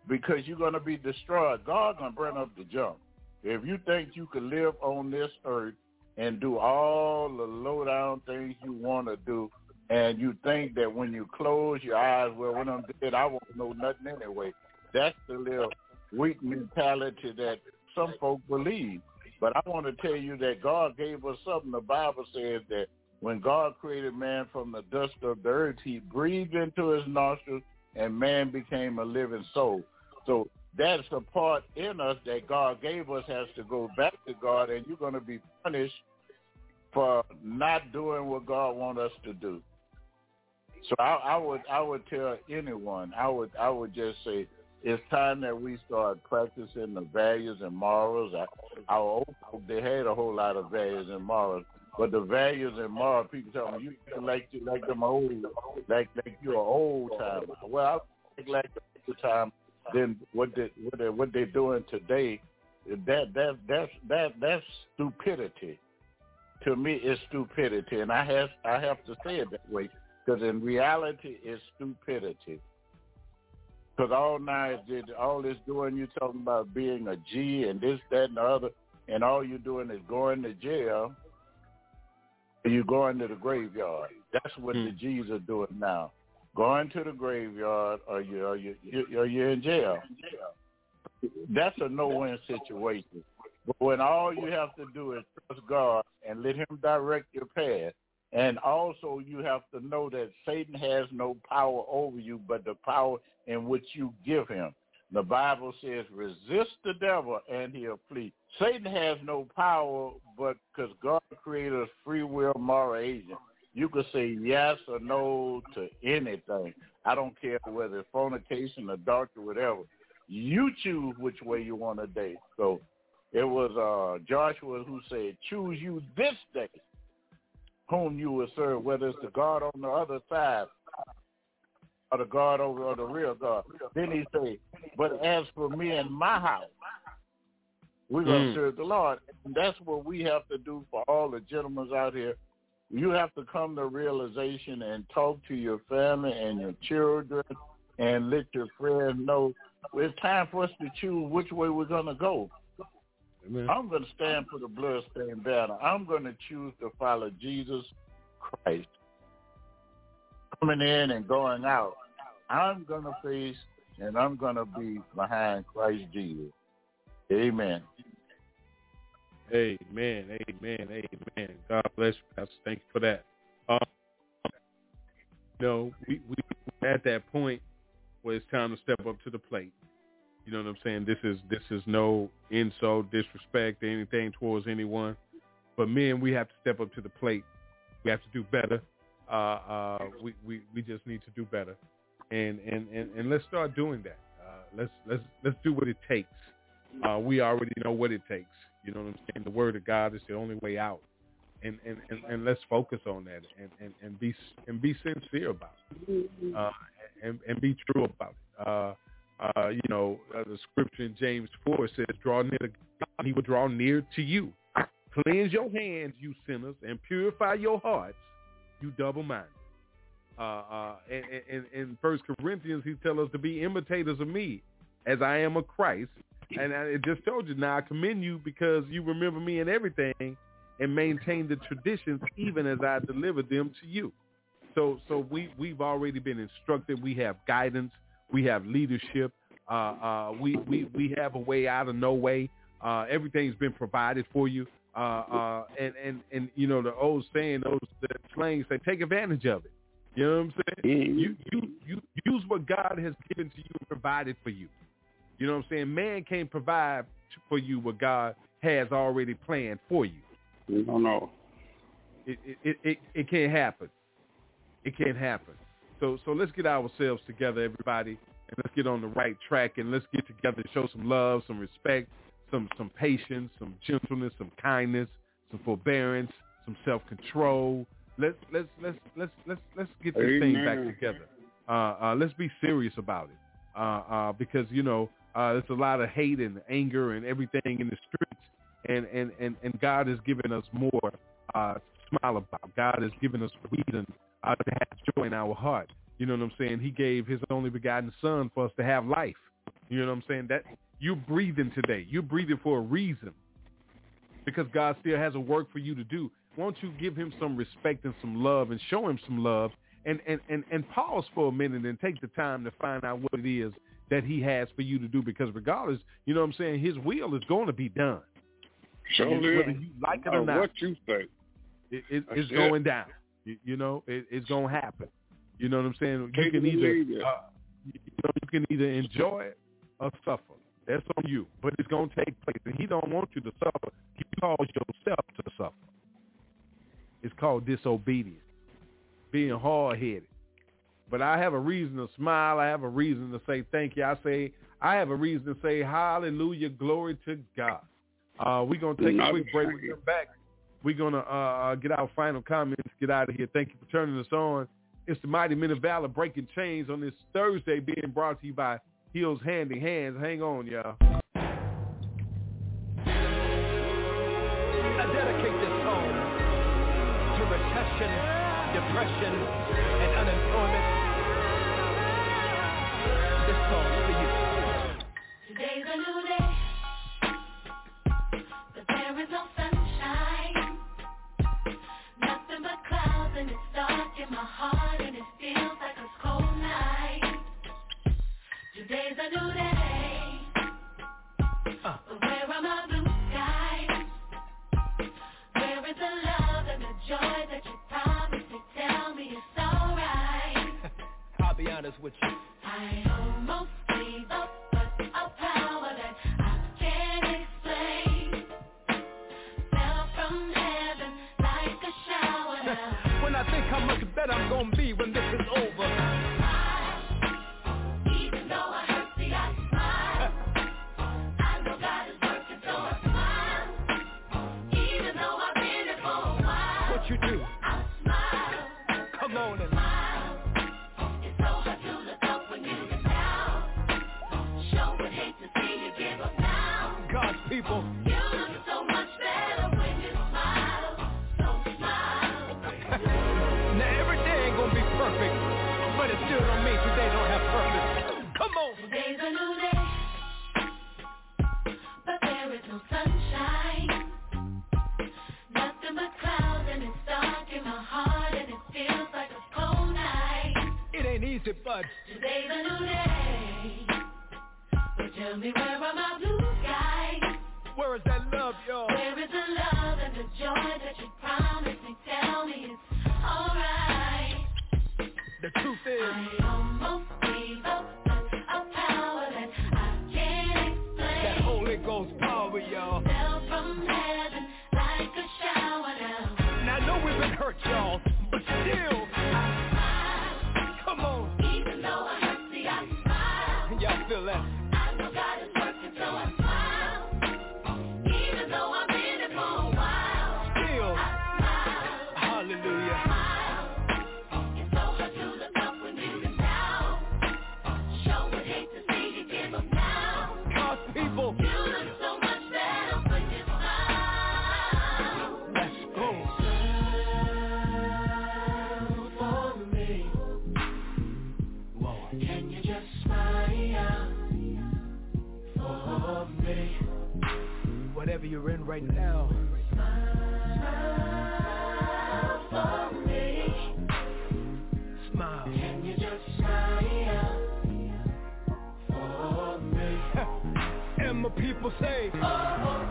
Because you're going to be destroyed. God's going to burn up the junk. If you think you can live on this earth and do all the low down things you want to do, and you think that when you close your eyes, well, when I'm dead, I won't know nothing anyway. That's the little weak mentality that some folk believe. But I want to tell you that God gave us something. The Bible says that when God created man from the dust of the earth, he breathed into his nostrils and man became a living soul. So that's the part in us that God gave us has to go back to God and you're going to be punished for not doing what God wants us to do. So I, I would I would tell anyone I would I would just say it's time that we start practicing the values and morals. Our old they had a whole lot of values and morals, but the values and morals, people tell me you like you like them old, like like you're an old timer. Well, I think like the time. Then what they what they what they're doing today, that that that's that that's stupidity. to me is stupidity, and I have I have to say it that way because in reality it's stupidity. Because all night, all this doing, you talking about being a G and this, that, and the other, and all you're doing is going to jail. You're going to the graveyard. That's what the Hmm. G's are doing now. Going to the graveyard, or you, or you, you, or you're in jail. That's a no-win situation. But when all you have to do is trust God and let Him direct your path, and also you have to know that Satan has no power over you, but the power in which you give him. The Bible says, resist the devil and he'll flee. Satan has no power, but because God created a free will moral agent, you could say yes or no to anything. I don't care whether it's fornication, adultery, whatever. You choose which way you want to date. So it was uh, Joshua who said, choose you this day whom you will serve, whether it's the God on the other side or the God over or the real God. Then he say, but as for me and my house, we're going to Mm. serve the Lord. And that's what we have to do for all the gentlemen out here. You have to come to realization and talk to your family and your children and let your friends know it's time for us to choose which way we're going to go. Amen. I'm going to stand for the bloodstained banner. I'm going to choose to follow Jesus Christ. Coming in and going out, I'm going to face and I'm going to be behind Christ Jesus. Amen. Amen. Amen. Amen. God bless you, Pastor. Thank you for that. Um, we we at that point where it's time to step up to the plate. You know what I'm saying? This is this is no insult, disrespect, anything towards anyone. But men, we have to step up to the plate. We have to do better. Uh, uh, we, we we just need to do better, and and and, and let's start doing that. Uh, let's let's let's do what it takes. Uh, we already know what it takes. You know what I'm saying? The word of God is the only way out, and and, and, and let's focus on that and, and, and be and be sincere about it, uh, and and be true about it. Uh, uh, you know, uh, the scripture in James four says, "Draw near to God, He will draw near to you. Cleanse your hands, you sinners, and purify your hearts, you double-minded." Uh, uh, and, and, in First Corinthians, he tells us to be imitators of me, as I am of Christ. And I just told you now, I commend you because you remember me in everything and maintain the traditions even as I delivered them to you. So, so we we've already been instructed. We have guidance. We have leadership. Uh, uh, we we we have a way out of no way. Uh, everything's been provided for you. Uh, uh, and and and you know the old saying, those the slang say, take advantage of it. You know what I'm saying? You you you use what God has given to you and provided for you. You know what I'm saying? Man can't provide for you what God has already planned for you. No, no. It it it, it, it can't happen. It can't happen. So so let's get ourselves together, everybody, and let's get on the right track and let's get together and show some love, some respect, some some patience, some gentleness, some kindness, some forbearance, some self control. Let's let's let's let's let's let's get this thing back together. Uh, uh, let's be serious about it. Uh, uh, because you know uh, there's a lot of hate and anger and everything in the streets, and and and, and God has given us more uh, to smile about. God has given us reason uh, to have joy in our heart. You know what I'm saying? He gave His only begotten Son for us to have life. You know what I'm saying? That you're breathing today. You're breathing for a reason, because God still has a work for you to do. Won't you give Him some respect and some love and show Him some love and, and, and, and pause for a minute and take the time to find out what it is that he has for you to do because regardless, you know what I'm saying, his will is going to be done. Show Whether you like it or not, what you think. it, it, it's it. going down. You, you know, it, it's going to happen. You know what I'm saying? You can either, uh, you know, you can either enjoy it or suffer. That's on you, but it's going to take place. And he don't want you to suffer. He calls yourself to suffer. It's called disobedience, being hard-headed. But I have a reason to smile. I have a reason to say thank you. I say I have a reason to say hallelujah, glory to God. Uh, we're gonna take a quick break. thank We you. come back. We're gonna uh, get our final comments. Get out of here. Thank you for turning us on. It's the Mighty Men of Valor breaking chains on this Thursday, being brought to you by Heels Handy Hands. Hang on, y'all. I dedicate this song addiction, depression, and unemployment, this song's for you. Today's a new day, but there is no sunshine. Nothing but clouds and it's dark in my heart and it feels like a cold night. Today's a new day, Uh. where are my blue skies? Where is the love and the joy that you promised me? Tell me it's alright. I'll be honest with you. I almost people. Now every day ain't gonna be perfect, but it still don't mean today don't have purpose. gotta Whatever you're in right now, Smile for me. smile. Can you just smile for me? And my people say, Oh, oh,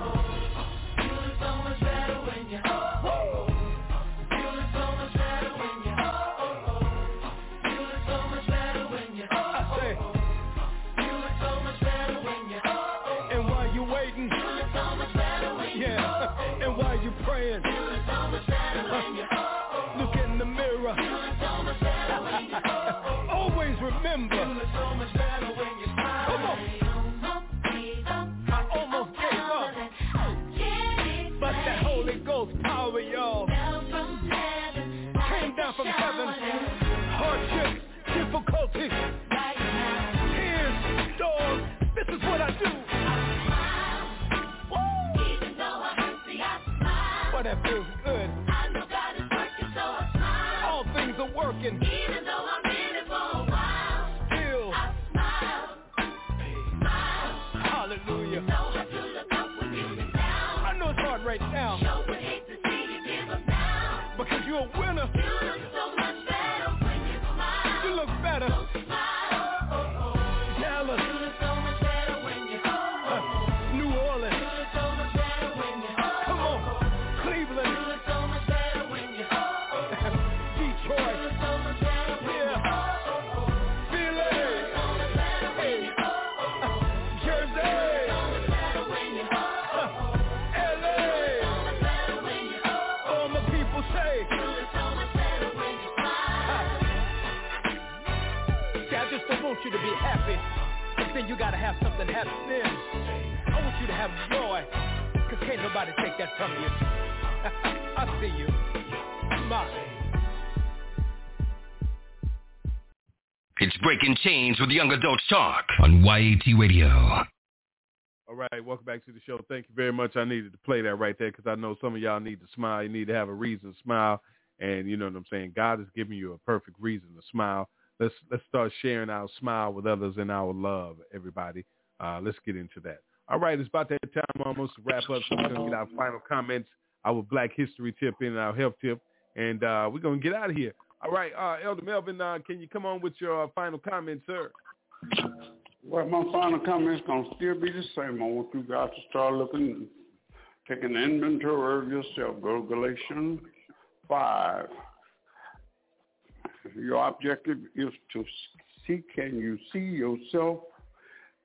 remember, so much better when you smile. Come on. I almost gave up. almost gave up, I can't but that. Holy Ghost power, y'all, Fell from heaven, came down from heaven. Hardships, difficulties, right now. tears, storms. This is what I do. Even though I hurt, see, I smile. But that feels good. I know God is working, so I smile. All things are working. Even be happy, but then you gotta have something happening. I want you to have joy, cause can't nobody take that from you. I see you. Smile. It's Breaking Chains with Young Adults Talk on YAT Radio. All right, welcome back to the show. Thank you very much. I needed to play that right there because I know some of y'all need to smile. You need to have a reason to smile. And you know what I'm saying? God is giving you a perfect reason to smile. Let's let's start sharing our smile with others and our love, everybody. Uh, let's get into that. All right, it's about that time almost to wrap up. So we're gonna get our final comments, our Black History tip, and our health tip, and uh, we're gonna get out of here. All right, uh, Elder Melvin, uh, can you come on with your uh, final comments, sir? Well, my final comment is to still be the same. I want you guys to start looking, taking inventory of yourself. Go Galatians 5. Your objective is to see, can you see yourself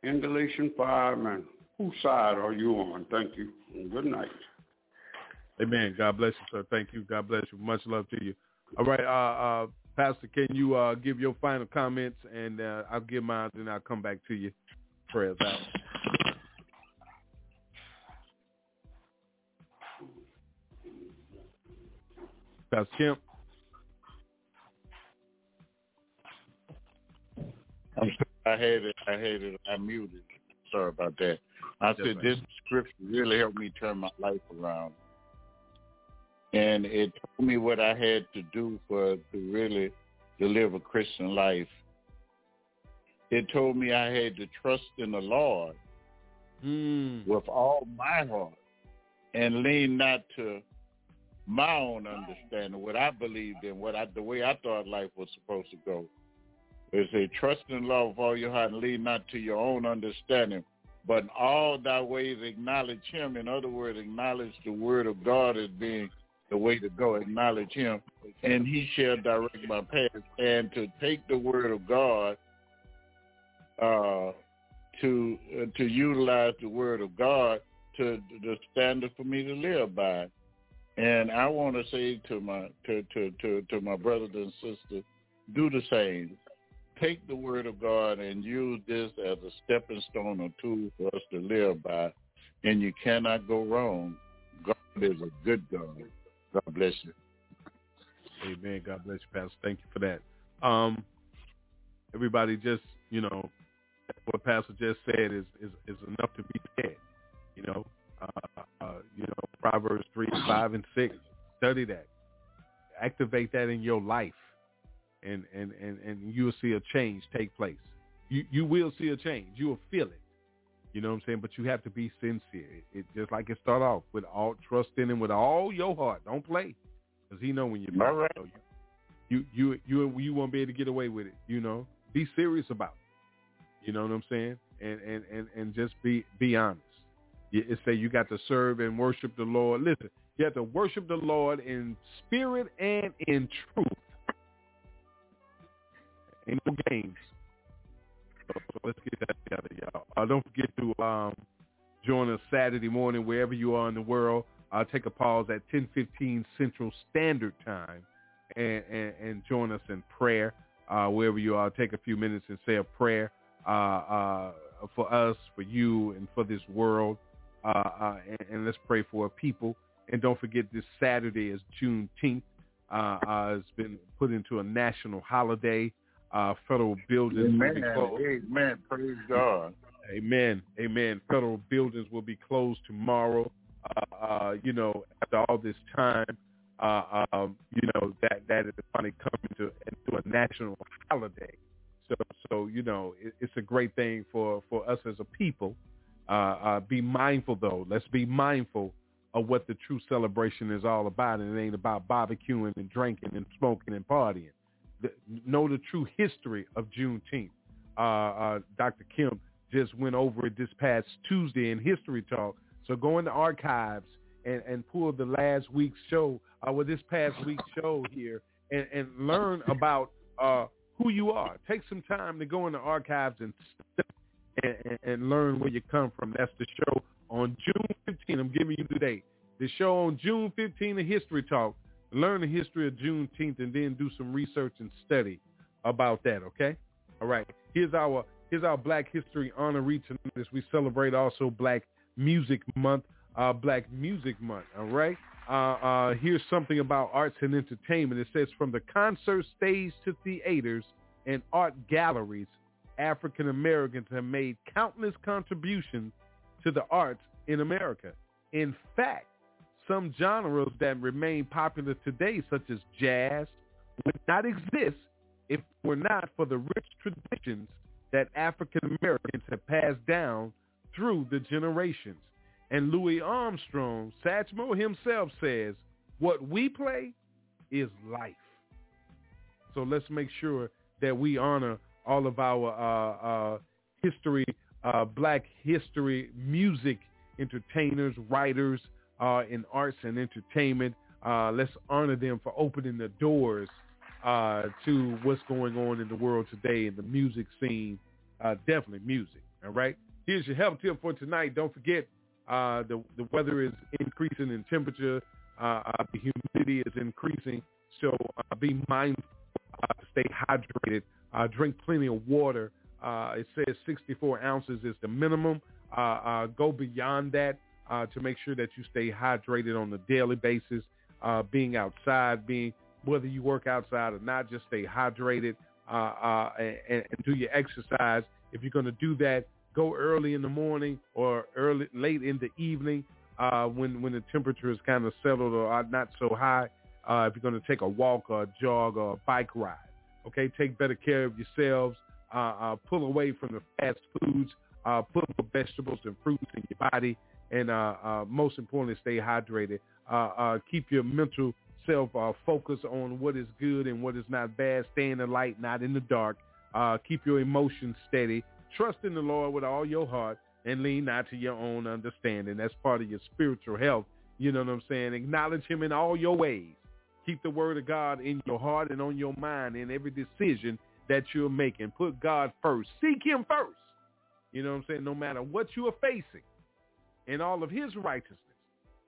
in Galatians 5? And whose side are you on? Thank you. Good night. Amen. God bless you, sir. Thank you. God bless you. Much love to you. All right, uh, uh, Pastor, can you uh, give your final comments, and uh, I'll give mine, and I'll come back to you. Prayers out. Pastor Kemp. Had it. I had it. I muted. Sorry about that. I said this scripture really helped me turn my life around, and it told me what I had to do for to really to live a Christian life. It told me I had to trust in the Lord Mm. with all my heart and lean not to my own understanding, what I believed in, what I the way I thought life was supposed to go. It said, trust in love with all your heart and lead not to your own understanding, but in all thy ways acknowledge him. In other words, acknowledge the word of God as being the way to go. Acknowledge him, and he shall direct my path. And to take the word of God uh, to uh, to utilize the word of God to the standard for me to live by. And I want to say to my to, to, to, to my brothers and sisters, do the same. Take the word of God and use this as a stepping stone or tool for us to live by, and you cannot go wrong. God is a good God. God bless you. Amen. God bless you, Pastor. Thank you for that. Um, everybody, just you know, what Pastor just said is is, is enough to be said. You know, uh, uh, you know, Proverbs three, five, and six. Study that. Activate that in your life, and and and and you will see a change take place. You you will see a change. You will feel it. You know what I'm saying? But you have to be sincere. It, it just like it start off with all trust in him with all your heart. Don't play, because he know when you're All right. so you you you you won't be able to get away with it. You know, be serious about it. You know what I'm saying? And and and and just be be honest. You- It say you got to serve and worship the Lord. Listen, you have to worship the Lord in spirit and in truth. Ain't no games. So, so let's get that together, y'all. Uh, don't forget to um, join us Saturday morning wherever you are in the world. I'll take a pause at 10:15 Central Standard Time and, and, and join us in prayer uh, wherever you are. Take a few minutes and say a prayer uh, uh, for us, for you, and for this world. Uh, uh, and, and let's pray for our people. And don't forget this Saturday is Juneteenth. Uh, uh, it's been put into a national holiday. Uh, federal buildings will be Amen. closed. Amen. Praise God. Amen. Amen. Federal buildings will be closed tomorrow. Uh, uh, you know, after all this time, uh, um, you know that that is finally coming to into a national holiday. So, so you know, it, it's a great thing for for us as a people. Uh, uh, be mindful, though. Let's be mindful of what the true celebration is all about, and it ain't about barbecuing and drinking and smoking and partying. The, know the true history of Juneteenth. Uh, uh, Dr. Kim just went over it this past Tuesday in History Talk. So go in the archives and, and pull the last week's show, uh, this past week's show here, and, and learn about uh, who you are. Take some time to go in the archives and and, and, and learn where you come from. That's the show on June 15. I'm giving you the date. The show on June 15, the History Talk. Learn the history of Juneteenth and then do some research and study about that. Okay. All right. Here's our here's our Black History honoree tonight as we celebrate also Black Music Month. Uh, Black Music Month. All right. Uh, uh, here's something about arts and entertainment. It says from the concert stage to theaters and art galleries, African Americans have made countless contributions to the arts in America. In fact, some genres that remain popular today, such as jazz, would not exist if it were not for the rich traditions that African Americans have passed down through the generations. And Louis Armstrong, Satchmo himself says, what we play is life. So let's make sure that we honor all of our uh, uh, history, uh, black history, music entertainers, writers uh, in arts and entertainment. Uh, let's honor them for opening the doors uh, to what's going on in the world today in the music scene. definitely music. All right. Here's your health tip for tonight. Don't forget the the weather is increasing in temperature. the humidity is increasing. So be mindful stay hydrated. Uh, drink plenty of water. Uh, it says 64 ounces is the minimum. Uh, uh go beyond that uh, to make sure that you stay hydrated on a daily basis. Uh, being outside, being whether you work outside or not, just stay hydrated and, and, do your exercise. If you're going to do that, go early in the morning or early late in the evening when when the temperature is kind of settled or not so high. if you're going to take a walk or a jog or a bike ride. Okay, take better care of yourselves. Uh, uh, pull away from the fast foods. Uh, put more vegetables and fruits in your body, and uh, uh, most importantly, stay hydrated. Uh, keep your mental self focused on what is good and what is not bad. Stay in the light, not in the dark. keep your emotions steady. Trust in the Lord with all your heart, and lean not to your own understanding. That's part of your spiritual health. You know what I'm saying? Acknowledge Him in all your ways Keep the word of God in your heart and on your mind in every decision that you're making. Put God first. Seek him first. You know what I'm saying? No matter what you are facing and all of his righteousness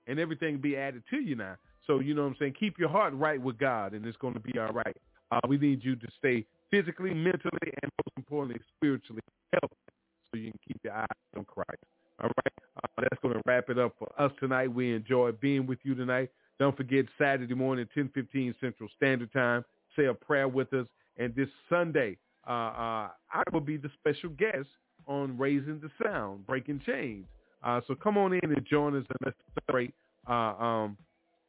and everything be added to you now. So, you know what I'm saying? Keep your heart right with God and it's going to be all right. Uh, we need you to stay physically, mentally, and most importantly, spiritually healthy so you can keep your eyes on Christ. All right. Uh, that's going to wrap it up for us tonight. We enjoy being with you tonight. Don't forget Saturday morning, 10:15 Central Standard Time. Say a prayer with us. And this Sunday, uh, uh, I will be the special guest on Raising the Sound, Breaking Chains. Uh, so come on in and join us and let's celebrate uh, um,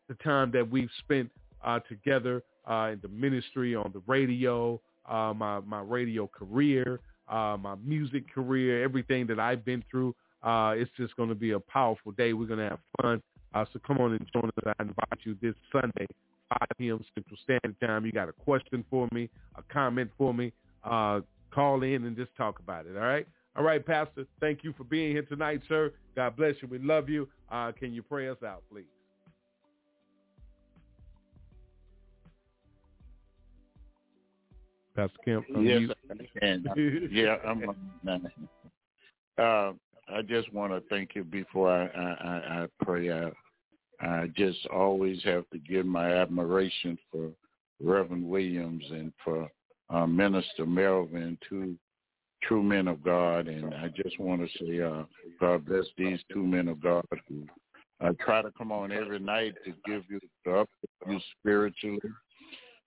the time that we've spent uh, together uh, in the ministry, on the radio, my, my radio career, my music career, everything that I've been through. it's just going to be a powerful day. We're going to have fun. Uh, so come on and join us. I invite you this Sunday, 5 p.m. Central Standard Time. You got a question for me, a comment for me, uh, call in and just talk about it, all right? All right, Pastor, thank you for being here tonight, sir. God bless you. We love you. Uh, can you pray us out, please? Pastor Kemp. Yes, yeah, I'm. Uh, I just want to thank you before I, I, I pray out. I just always have to give my admiration for Reverend Williams and for uh, Minister Melvin, two true men of God. And I just want to say, uh, God bless these two men of God who uh, try to come on every night to give you to up you spiritually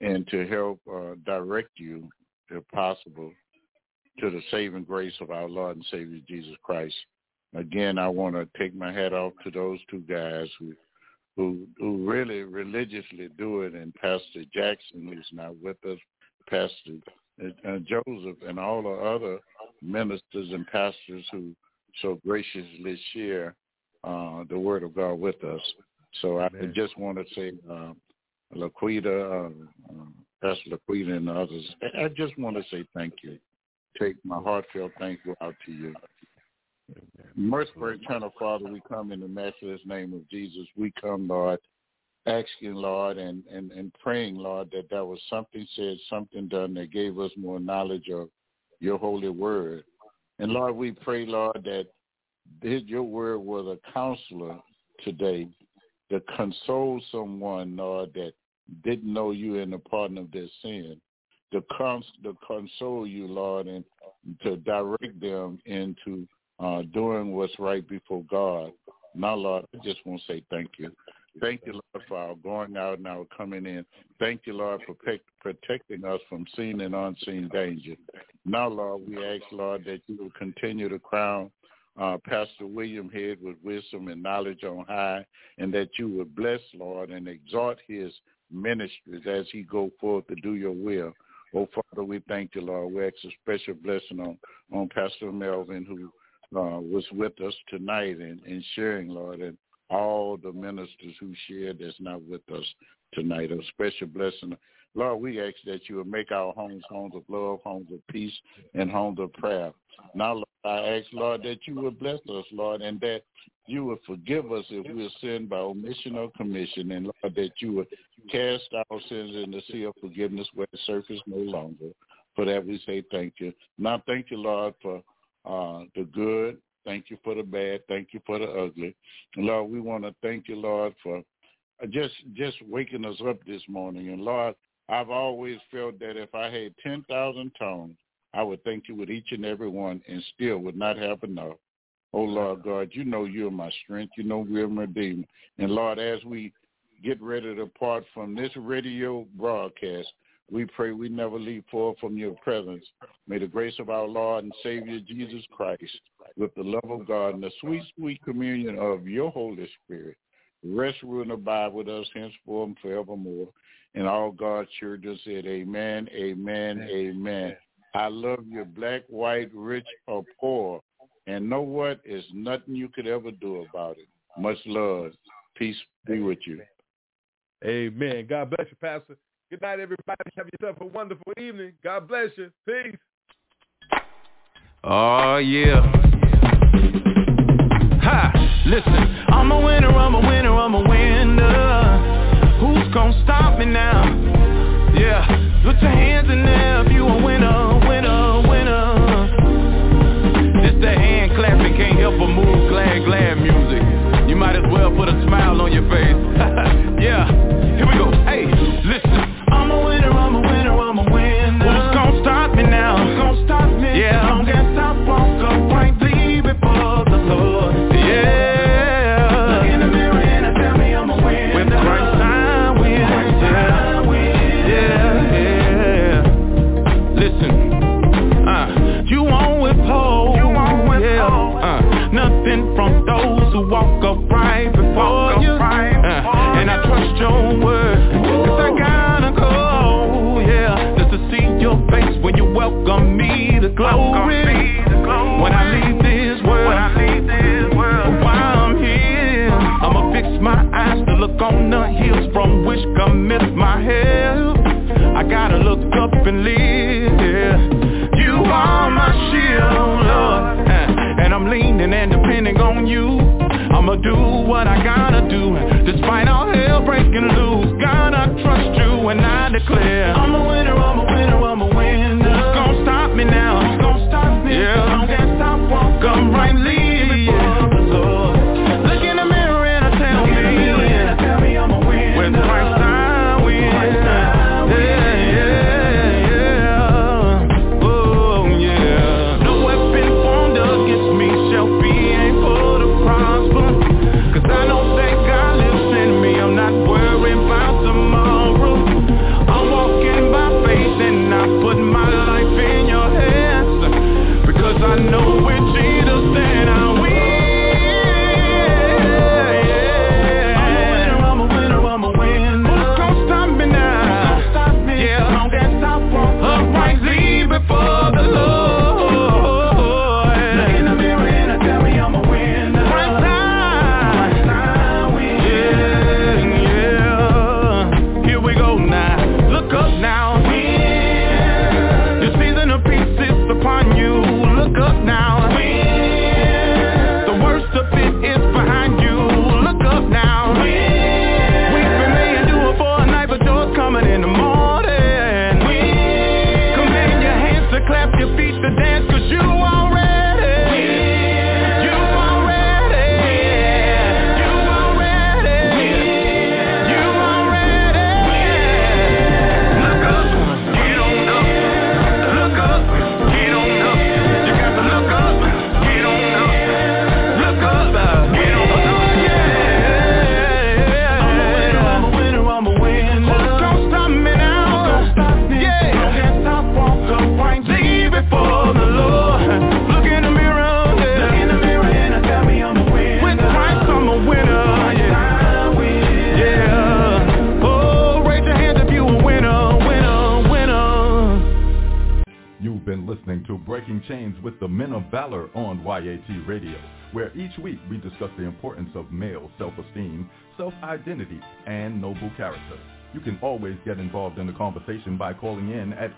and to help uh, direct you, if possible, to the saving grace of our Lord and Savior Jesus Christ. Again, I want to take my hat off to those two guys who who who really religiously do it, and Pastor Jackson, who's not with us, Pastor uh, Joseph, and all the other ministers and pastors who so graciously share uh, the Word of God with us. So I Amen. just want to say, uh, Laquita, uh, uh, Pastor Laquita, and others, I just want to say thank you. Take my heartfelt thank you out to you. Merciful eternal Father, we come in the matchless name of Jesus. We come, Lord, asking, Lord, and, and, and praying, Lord, that there was something said, something done that gave us more knowledge of your holy word. And Lord, we pray, Lord, that your word was a counselor today to console someone, Lord, that didn't know you in the pardon of their sin, to, cons- to console you, Lord, and to direct them into uh, doing what's right before God. Now, Lord, I just want to say thank you. Thank you, Lord, for our going out and our coming in. Thank you, Lord, for pe- protecting us from seen and unseen danger. Now, Lord, we ask, Lord, that you will continue to crown uh, Pastor William Head with wisdom and knowledge on high, and that you would bless, Lord, and exhort his ministries as he go forth to do your will. Oh, Father, we thank you, Lord. We ask a special blessing on, on Pastor Melvin, who uh, was with us tonight and, and sharing, Lord, and all the ministers who shared that's not with us tonight. A special blessing. Lord, we ask that you would make our homes homes of love, homes of peace, and homes of prayer. Now, Lord, I ask, Lord, that you would bless us, Lord, and that you would forgive us if we are sinned by omission or commission, and Lord, that you would cast our sins in the sea of forgiveness where the surface no longer. For that we say thank you. Now, thank you, Lord, for uh, the good. Thank you for the bad. Thank you for the ugly. Lord, we want to thank you, Lord, for just just waking us up this morning. And Lord, I've always felt that if I had 10,000 tongues, I would thank you with each and every one and still would not have enough. Oh, Lord God, you know you're my strength. You know we're my redeemer. And Lord, as we get ready to part from this radio broadcast, we pray we never leave far from your presence. May the grace of our Lord and Savior Jesus Christ, with the love of God and the sweet, sweet communion of your Holy Spirit, rest, rule, and abide with us henceforth and forevermore. And all God's children said, amen, amen, amen. amen. I love you, black, white, rich, or poor. And know what? There's nothing you could ever do about it. Much love. Peace be with you. Amen. God bless you, Pastor. Good night, everybody. Have yourself a wonderful evening. God bless you. Peace. Oh, yeah. Ha! Listen, I'm a winner, I'm a winner, I'm a winner. Who's gonna stop me now? Yeah, put your hands in there if you a winner, winner, winner. This the hand clapping, can't help but move, glad, glad music. You might as well put a smile on your face. yeah, and live, You are my shield, Lord uh, And I'm leaning and depending on you. I'ma do what I gotta do Despite all hell breaking loose Gotta trust you and I declare. I'm a winner, listening to Breaking Chains with the Men of Valor on YAT Radio, where each week we discuss the importance of male self-esteem, self-identity, and noble character. You can always get involved in the conversation by calling in at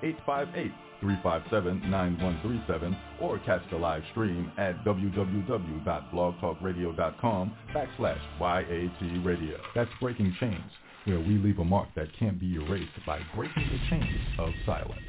858-357-9137 or catch the live stream at www.blogtalkradio.com backslash YAT Radio. That's Breaking Chains, where we leave a mark that can't be erased by breaking the chains of silence.